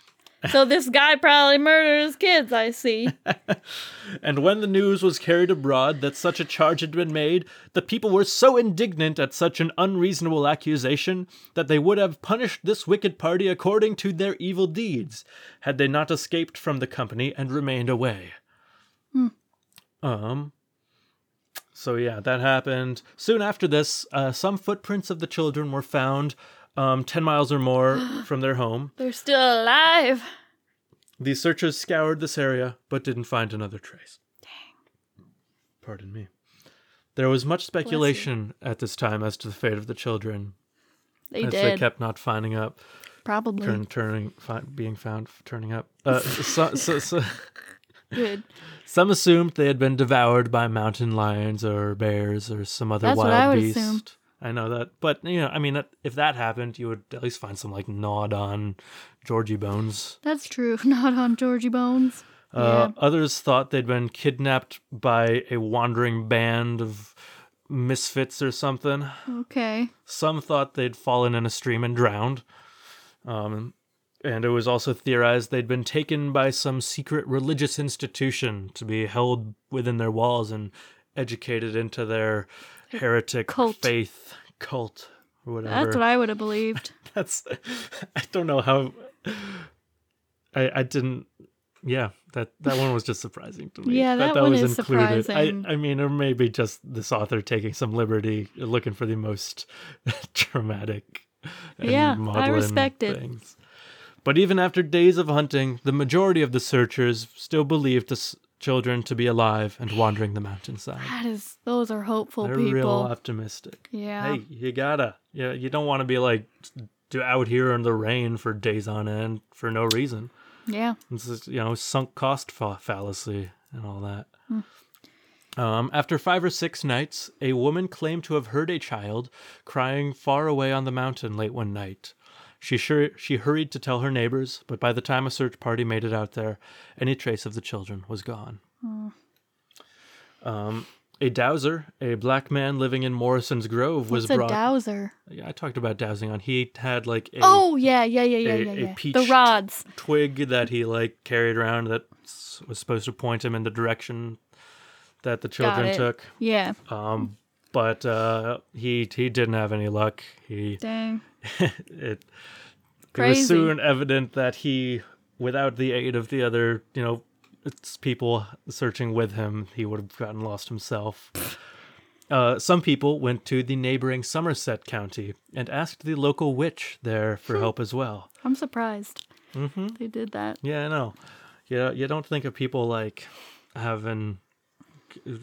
Speaker 1: So this guy probably murdered his kids, I see.
Speaker 2: And when the news was carried abroad that such a charge had been made, the people were so indignant at such an unreasonable accusation that they would have punished this wicked party according to their evil deeds, had they not escaped from the company and remained away. Um. So yeah, that happened. Soon after this, uh, some footprints of the children were found, um, ten miles or more from their home.
Speaker 1: They're still alive.
Speaker 2: The searchers scoured this area, but didn't find another trace. Dang. Pardon me. There was much speculation at this time as to the fate of the children,
Speaker 1: They
Speaker 2: as
Speaker 1: did.
Speaker 2: they kept not finding up,
Speaker 1: Probably.
Speaker 2: turn, turning, fi- being found, turning up. Uh, so, so, so,
Speaker 1: Good.
Speaker 2: some assumed they had been devoured by mountain lions or bears or some other
Speaker 1: That's
Speaker 2: wild
Speaker 1: what I would
Speaker 2: beast.
Speaker 1: assume.
Speaker 2: I know that, but you know, I mean, if that happened, you would at least find some like gnawed on Georgie bones.
Speaker 1: That's true. Not on Georgie Bones.
Speaker 2: Uh, Others thought they'd been kidnapped by a wandering band of misfits or something.
Speaker 1: Okay.
Speaker 2: Some thought they'd fallen in a stream and drowned. Um, and it was also theorized they'd been taken by some secret religious institution to be held within their walls and educated into their heretic
Speaker 1: Cult.
Speaker 2: faith cult whatever.
Speaker 1: That's what I would have believed.
Speaker 2: That's I don't know how I I didn't yeah that that one was just surprising to me.
Speaker 1: Yeah, that one is surprising.
Speaker 2: I I mean, or maybe just this author taking some liberty, looking for the most dramatic. And
Speaker 1: Yeah, I respect it.
Speaker 2: Things. But even after days of hunting, the majority of the searchers still believed the children to be alive and wandering the mountainside.
Speaker 1: That is, those are hopeful
Speaker 2: They're
Speaker 1: people.
Speaker 2: real optimistic.
Speaker 1: Yeah.
Speaker 2: Hey, you gotta. Yeah, you don't want to be like out here in the rain for days on end for no reason.
Speaker 1: Yeah.
Speaker 2: This is you know sunk cost fa- fallacy and all that. Um, after five or six nights, a woman claimed to have heard a child crying far away on the mountain late one night. She sure she hurried to tell her neighbors, but by the time a search party made it out there, any trace of the children was gone. Um, a dowser, a black man living in Morrison's Cove, was brought.
Speaker 1: What's a dowser?
Speaker 2: yeah, I talked about dowsing on. He had like a
Speaker 1: Oh yeah, yeah, yeah, yeah,
Speaker 2: a-
Speaker 1: yeah,
Speaker 2: a peach
Speaker 1: The rods.
Speaker 2: twig that he like carried around that was supposed to point him in the direction that the children took.
Speaker 1: Yeah.
Speaker 2: Um, but uh, he he didn't have any luck. He
Speaker 1: Dang.
Speaker 2: it it was soon evident that he, without the aid of the other, you know, it's people searching with him, he would have gotten lost himself. Uh, some people went to the neighboring Somerset County and asked the local witch there for help as well.
Speaker 1: I'm surprised. Mm-hmm. They did that.
Speaker 2: Yeah, I know. Yeah, you don't think of people like having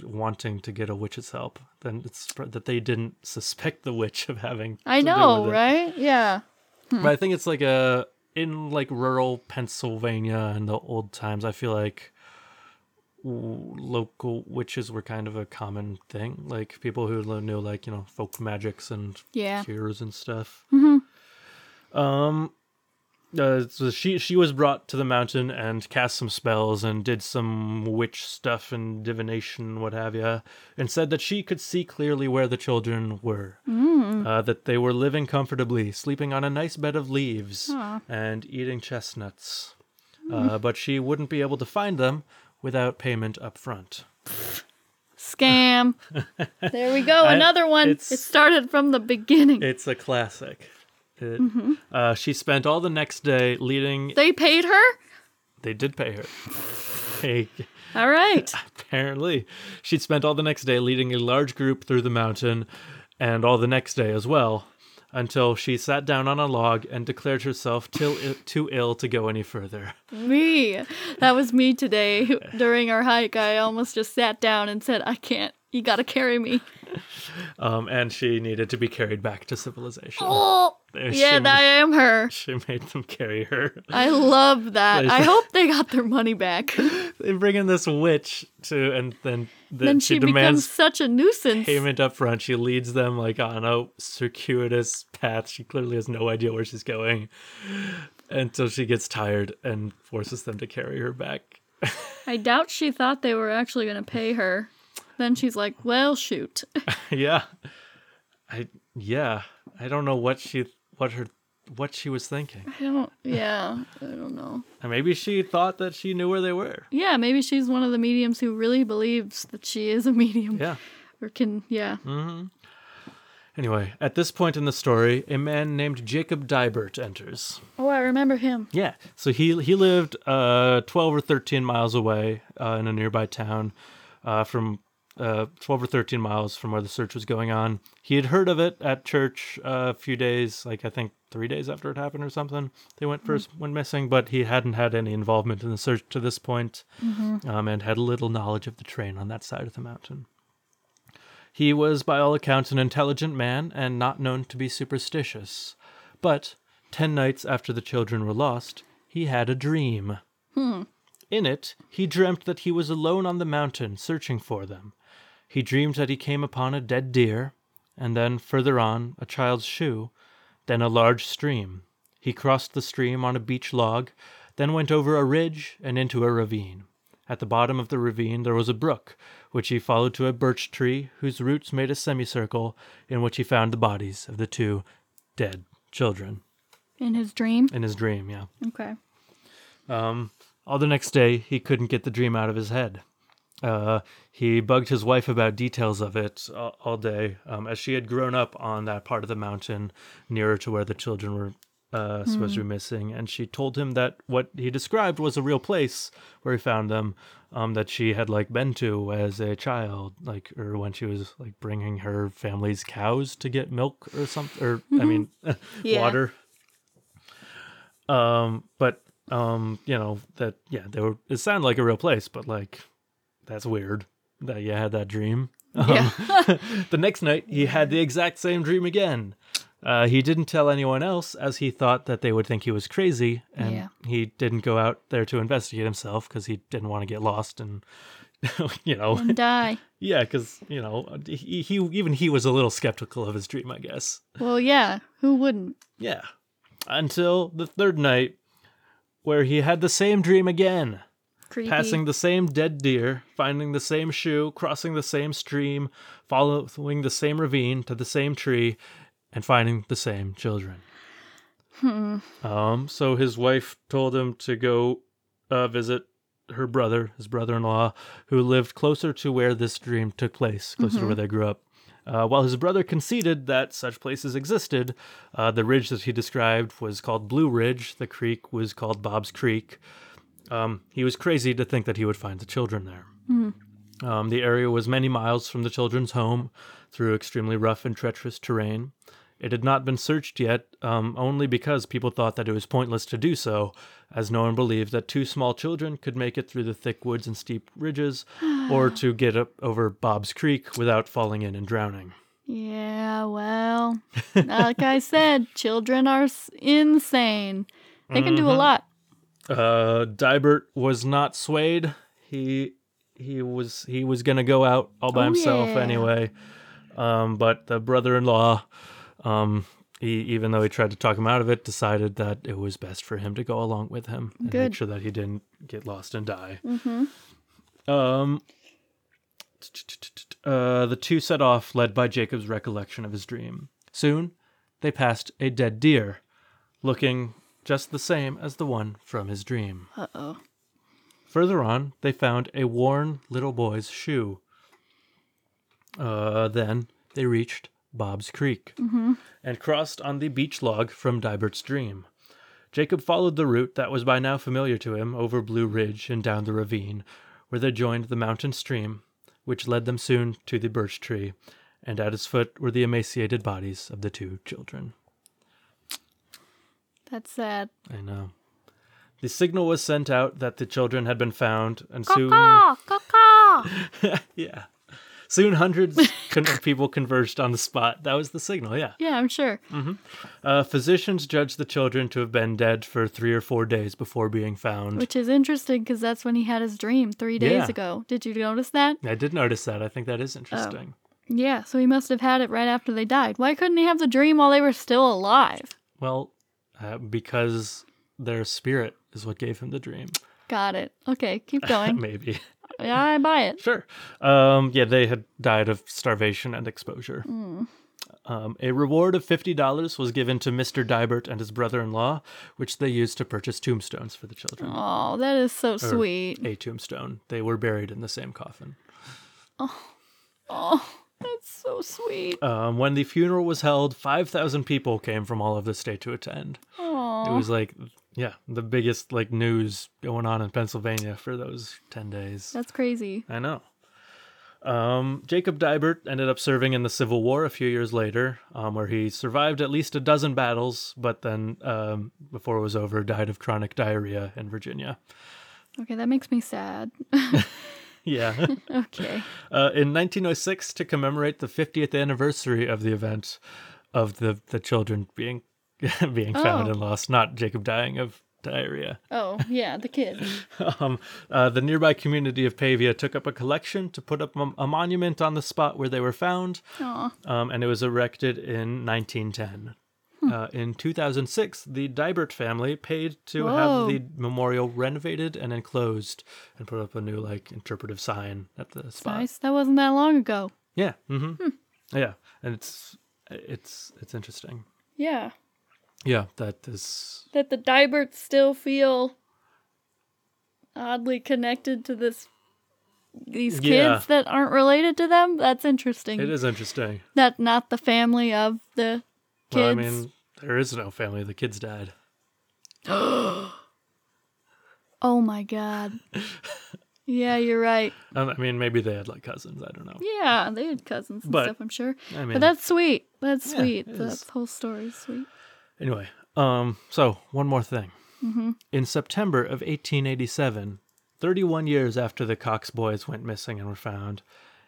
Speaker 2: wanting to get a witch's help. Then it's that they didn't suspect the witch of having.
Speaker 1: I know, right? Yeah.
Speaker 2: But I think it's like a in like rural Pennsylvania in the old times. I feel like local witches were kind of a common thing. Like people who knew like you know folk magics and
Speaker 1: Yeah.
Speaker 2: cures and stuff. Mm-hmm. Um. Uh, so she she was brought to the mountain and cast some spells and did some witch stuff and divination, what have you, and said that she could see clearly where the children were, uh, that they were living comfortably, sleeping on a nice bed of leaves and eating chestnuts, uh, but she wouldn't be able to find them without payment up front.
Speaker 1: Scam. there we go. Another one. It started from the beginning.
Speaker 2: It's a classic. It, uh, she spent all the next day leading.
Speaker 1: they paid her?
Speaker 2: They did pay her.
Speaker 1: All right.
Speaker 2: apparently, she'd spent all the next day leading a large group through the mountain, and all the next day as well, until she sat down on a log and declared herself till, too ill to go any further.
Speaker 1: me. That was me today. During our hike, I almost just sat down and said, I can't. You gotta carry me.
Speaker 2: Um, and she needed to be carried back to civilization.
Speaker 1: Oh,
Speaker 2: She-
Speaker 1: yeah, I am her.
Speaker 2: She made them carry her.
Speaker 1: I love that. I hope they got their money back.
Speaker 2: They bring in this witch to, and then, then,
Speaker 1: then
Speaker 2: she,
Speaker 1: she becomes
Speaker 2: demands
Speaker 1: such a nuisance.
Speaker 2: payment up front. She leads them like on a circuitous path. She clearly has no idea where she's going until she gets tired and forces them to carry her back.
Speaker 1: I doubt she thought they were actually going to pay her. Then she's like, well, shoot.
Speaker 2: yeah, I yeah. I don't know what she what her what she was thinking.
Speaker 1: I don't, yeah, I don't know.
Speaker 2: And maybe she thought that she knew where they were.
Speaker 1: Yeah, maybe she's one of the mediums who really believes that she is a medium.
Speaker 2: Yeah.
Speaker 1: Or can, yeah. Hmm.
Speaker 2: Anyway, at this point in the story, a man named Jacob Dibert enters.
Speaker 1: Oh, I remember him.
Speaker 2: Yeah. So he he lived uh 12 or 13 miles away uh, in a nearby town uh, from uh 12 or 13 miles from where the search was going on. He had heard of it at church uh, a few days, like I think 3 days after it happened or something. They went 1st went missing, but he hadn't had any involvement in the search to this point, um, and had little knowledge of the train on that side of the mountain. He was, by all accounts, an intelligent man and not known to be superstitious. But ten nights after the children were lost, he had a dream. In it, he dreamt that he was alone on the mountain searching for them. He dreamed that he came upon a dead deer, and then, further on, a child's shoe, then a large stream. He crossed the stream on a beech log, then went over a ridge and into a ravine. At the bottom of the ravine there was a brook, which he followed to a birch tree, whose roots made a semicircle, in which he found the bodies of the two dead children.
Speaker 1: In his dream.
Speaker 2: In his dream, yeah.
Speaker 1: Okay.
Speaker 2: Um, All the next day, he couldn't get the dream out of his head. Uh, he bugged his wife about details of it all, all day, um, as she had grown up on that part of the mountain nearer to where the children were uh, supposed to be missing. And she told him that what he described was a real place where he found them, um, that she had like been to as a child, like or when she was like bringing her family's cows to get milk or something, or I mean,
Speaker 1: Yeah.
Speaker 2: water. Um, but um, you know that yeah, they were. It sounded like a real place, but like that's weird that you had that dream.
Speaker 1: Yeah.
Speaker 2: The next night, he had the exact same dream again. Uh, he didn't tell anyone else, as he thought that they would think he was crazy, and
Speaker 1: Yeah.
Speaker 2: he didn't go out there to investigate himself because he didn't want to get lost and. you know,
Speaker 1: and die.
Speaker 2: yeah, because you know he, he even he was a little skeptical of his dream, I guess.
Speaker 1: Well, yeah. Who wouldn't?
Speaker 2: Yeah. Until the third night, where he had the same dream again.
Speaker 1: Creepy.
Speaker 2: passing the same dead deer, finding the same shoe, crossing the same stream, following the same ravine to the same tree, and finding the same children. Um, so his wife told him to go uh, visit her brother, his brother-in-law, who lived closer to where this dream took place, closer to where they grew up. Uh, while his brother conceded that such places existed, uh, the ridge that he described was called Blue Ridge. The creek was called Bob's Creek. Um, he was crazy to think that he would find the children there. Um, the area was many miles from the children's home through extremely rough and treacherous terrain. It had not been searched yet, um, only because people thought that it was pointless to do so, as no one believed that two small children could make it through the thick woods and steep ridges, or to get up over Bob's Creek without falling in and drowning.
Speaker 1: Yeah, well, like I said, children are s- insane. They can do a
Speaker 2: Mhm.
Speaker 1: lot.
Speaker 2: Uh, Dibert was not swayed. He he was he was gonna go out all by
Speaker 1: Oh,
Speaker 2: himself
Speaker 1: yeah.
Speaker 2: anyway. Um, but the brother-in-law, um, he even though he tried to talk him out of it, decided that it was best for him to go along with him and make sure that he didn't get lost and die.
Speaker 1: Mm-hmm.
Speaker 2: Um, uh, the two set off, led by Jacob's recollection of his dream. Soon, they passed a dead deer, looking just the same as the one from his dream.
Speaker 1: Uh oh.
Speaker 2: Further on, they found a worn little boy's shoe. Uh, then they reached Bob's Creek and crossed on the beech log from Dibert's dream. Jacob followed the route that was by now familiar to him over Blue Ridge and down the ravine, where they joined the mountain stream, which led them soon to the birch tree, and at its foot were the emaciated bodies of the two children.
Speaker 1: That's sad.
Speaker 2: I know. The signal was sent out that the children had been found, and soon yeah. Soon hundreds of people converged on the spot. That was the signal, yeah.
Speaker 1: Yeah, I'm sure.
Speaker 2: Uh, physicians judged the children to have been dead for three or four days before being found.
Speaker 1: Which is interesting because that's when he had his dream three days
Speaker 2: Yeah.
Speaker 1: ago. Did you notice that?
Speaker 2: I did notice that. I think that is interesting.
Speaker 1: Yeah, so he must have had it right after they died. Why couldn't he have the dream while they were still alive?
Speaker 2: Well, uh, because their spirit is what gave him the dream.
Speaker 1: Got it. Okay, keep going.
Speaker 2: Maybe.
Speaker 1: yeah, I buy it.
Speaker 2: Sure. Um, yeah, they had died of starvation and exposure. Um, a reward of $50 was given to Mr. Dibert and his brother in law, which they used to purchase tombstones for the children.
Speaker 1: Oh, that is so sweet.
Speaker 2: A tombstone. They were buried in the same coffin.
Speaker 1: Oh. Oh, that's so sweet.
Speaker 2: Um, when the funeral was held, 5,000 people came from all of the state to attend. It
Speaker 1: Oh,
Speaker 2: was like, yeah, the biggest like news going on in Pennsylvania for those 10 days.
Speaker 1: that's crazy.
Speaker 2: I know. Um, Jacob Dibert ended up serving in the Civil War a few years later, um, where he survived at least a dozen battles, but then, um, before it was over, died of chronic diarrhea in Virginia.
Speaker 1: Okay, that makes me sad.
Speaker 2: Yeah.
Speaker 1: okay.
Speaker 2: uh, in 1906, to commemorate the 50th anniversary of the event of the, the children being being found
Speaker 1: Oh.
Speaker 2: and lost, not Jacob dying of diarrhea.
Speaker 1: Oh, yeah, the kid.
Speaker 2: um, uh, the nearby community of Pavia took up a collection to put up a, a monument on the spot where they were found, um, and it was erected in 1910.
Speaker 1: Hmm.
Speaker 2: Uh, in 2006, the Dibert family paid to
Speaker 1: Whoa.
Speaker 2: have the memorial renovated and enclosed, and put up a new like interpretive sign at the spot.
Speaker 1: Nice. That wasn't that long ago.
Speaker 2: Yeah. Mm-hmm. Yeah, and it's it's it's interesting.
Speaker 1: Yeah.
Speaker 2: Yeah, that is.
Speaker 1: That the Diberts still feel oddly connected to this these kids
Speaker 2: Yeah.
Speaker 1: that aren't related to them. That's interesting.
Speaker 2: It is interesting.
Speaker 1: That not the family of the kids.
Speaker 2: Well, I mean, there is no family. The kids died.
Speaker 1: oh my god. yeah, you're right.
Speaker 2: Um, I mean, maybe they had like cousins. I don't know.
Speaker 1: Yeah, they had cousins and
Speaker 2: But,
Speaker 1: stuff, I'm sure.
Speaker 2: I mean,
Speaker 1: But that's sweet. That's
Speaker 2: Yeah,
Speaker 1: sweet.
Speaker 2: it is.
Speaker 1: whole story is sweet.
Speaker 2: anyway. Um. So one more thing.
Speaker 1: Mm-hmm.
Speaker 2: In September of 1887, 31 years after the Cox boys went missing and were found,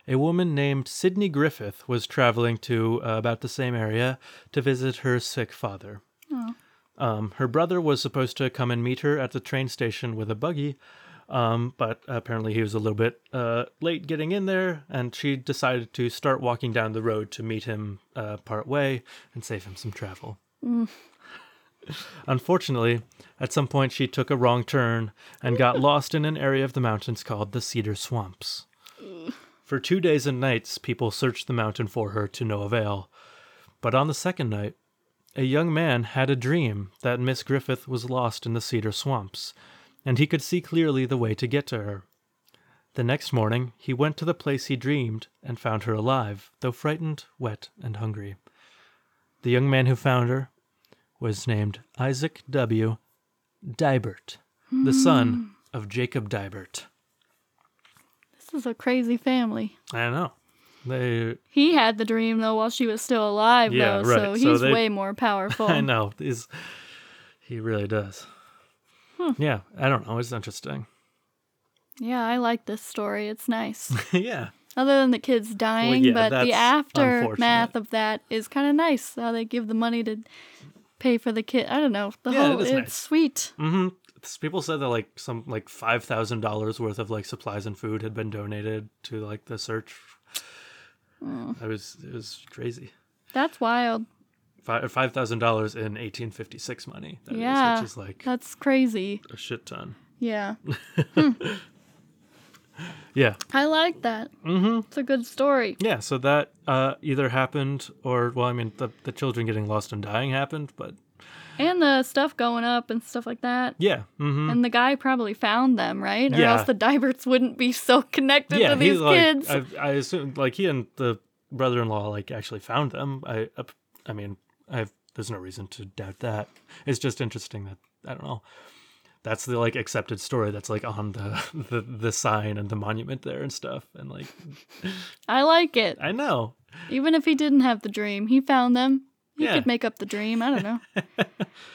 Speaker 2: a woman named Sydney Griffith was traveling to uh, about the same area to visit her sick father.
Speaker 1: Oh.
Speaker 2: Um, her brother was supposed to come and meet her at the train station with a buggy, um, but apparently he was a little bit uh, late getting in there, and she decided to start walking down the road to meet him uh, part way and save him some travel. Unfortunately, at some point she took a wrong turn and got lost in an area of the mountains called the Cedar Swamps. For two days and nights, people searched the mountain for her to no avail. But on the second night, a young man had a dream that Miss Griffith was lost in the Cedar Swamps, and he could see clearly the way to get to her. The next morning, he went to the place he dreamed and found her alive, though frightened, wet, and hungry. The young man who found her was named Isaac W. Dibert, the son hmm. of Jacob Dibert.
Speaker 1: This is a crazy family.
Speaker 2: I know. They,
Speaker 1: He had the dream though while she was still alive
Speaker 2: Yeah,
Speaker 1: though,
Speaker 2: right.
Speaker 1: so
Speaker 2: So
Speaker 1: he's
Speaker 2: they-
Speaker 1: way more powerful.
Speaker 2: I know. He's, he really does. Yeah, I don't know. It's interesting.
Speaker 1: Yeah, I like this story. It's nice.
Speaker 2: yeah.
Speaker 1: Other than the kids dying,
Speaker 2: yeah,
Speaker 1: but the
Speaker 2: that's
Speaker 1: aftermath
Speaker 2: unfortunate.
Speaker 1: of that is kind of nice. How they give the money to pay for the kid. I don't know. The
Speaker 2: Yeah, it
Speaker 1: whole
Speaker 2: is
Speaker 1: it's
Speaker 2: nice.
Speaker 1: sweet.
Speaker 2: hmm People said that like some like five thousand dollars worth of like supplies and food had been donated to like the search. I was it was crazy.
Speaker 1: That's wild.
Speaker 2: Five thousand dollars in eighteen fifty six money. That is,
Speaker 1: Yeah.
Speaker 2: which is like
Speaker 1: That's crazy.
Speaker 2: a shit ton.
Speaker 1: Yeah.
Speaker 2: Yeah,
Speaker 1: I like that. Mm-hmm. It's a good story.
Speaker 2: yeah. So that uh, either happened or well, I mean, the the children getting lost and dying happened, but
Speaker 1: And the stuff going up and stuff like that.
Speaker 2: yeah, hmm
Speaker 1: And the guy probably found them, right? Or
Speaker 2: Yeah.
Speaker 1: else the Diberts wouldn't be so connected
Speaker 2: yeah.
Speaker 1: to these
Speaker 2: He's like,
Speaker 1: kids.
Speaker 2: I, I assume like he and the brother in law like actually found them. I I mean, I've there's no reason to doubt that. It's just interesting that I don't know. That's the like accepted story that's like on the, the the sign and the monument there and stuff. And like
Speaker 1: I like it.
Speaker 2: I know.
Speaker 1: Even if he didn't have the dream, he found them. He
Speaker 2: Yeah.
Speaker 1: could make up the dream. I don't know.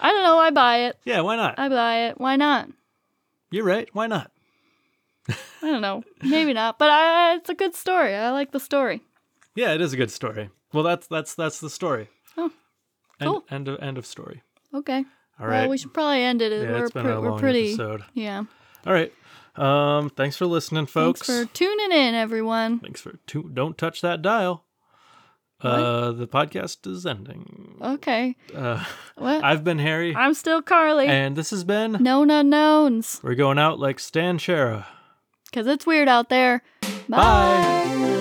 Speaker 1: I don't know. I buy it.
Speaker 2: Yeah, why not?
Speaker 1: I buy it. Why not?
Speaker 2: You're right. Why not?
Speaker 1: I don't know. Maybe not. But I, it's a good story. I like the story.
Speaker 2: Yeah, it is a good story. Well, that's that's that's the story.
Speaker 1: Oh,
Speaker 2: End,
Speaker 1: cool.
Speaker 2: End of end of story.
Speaker 1: Okay.
Speaker 2: All right.
Speaker 1: Well, we should probably end it.
Speaker 2: yeah,
Speaker 1: we're
Speaker 2: it's been
Speaker 1: pre-
Speaker 2: a long
Speaker 1: pretty.
Speaker 2: episode.
Speaker 1: Yeah.
Speaker 2: All right. Um, thanks for listening, folks.
Speaker 1: Thanks for tuning in, everyone.
Speaker 2: Thanks for tu- don't touch that dial. Uh, the podcast is ending.
Speaker 1: Okay.
Speaker 2: Uh,
Speaker 1: What?
Speaker 2: I've been Harry,
Speaker 1: I'm still Carly.
Speaker 2: and this has been.
Speaker 1: Known unknowns.
Speaker 2: We're going out like Stan Shara.
Speaker 1: Because it's weird out there.
Speaker 2: Bye.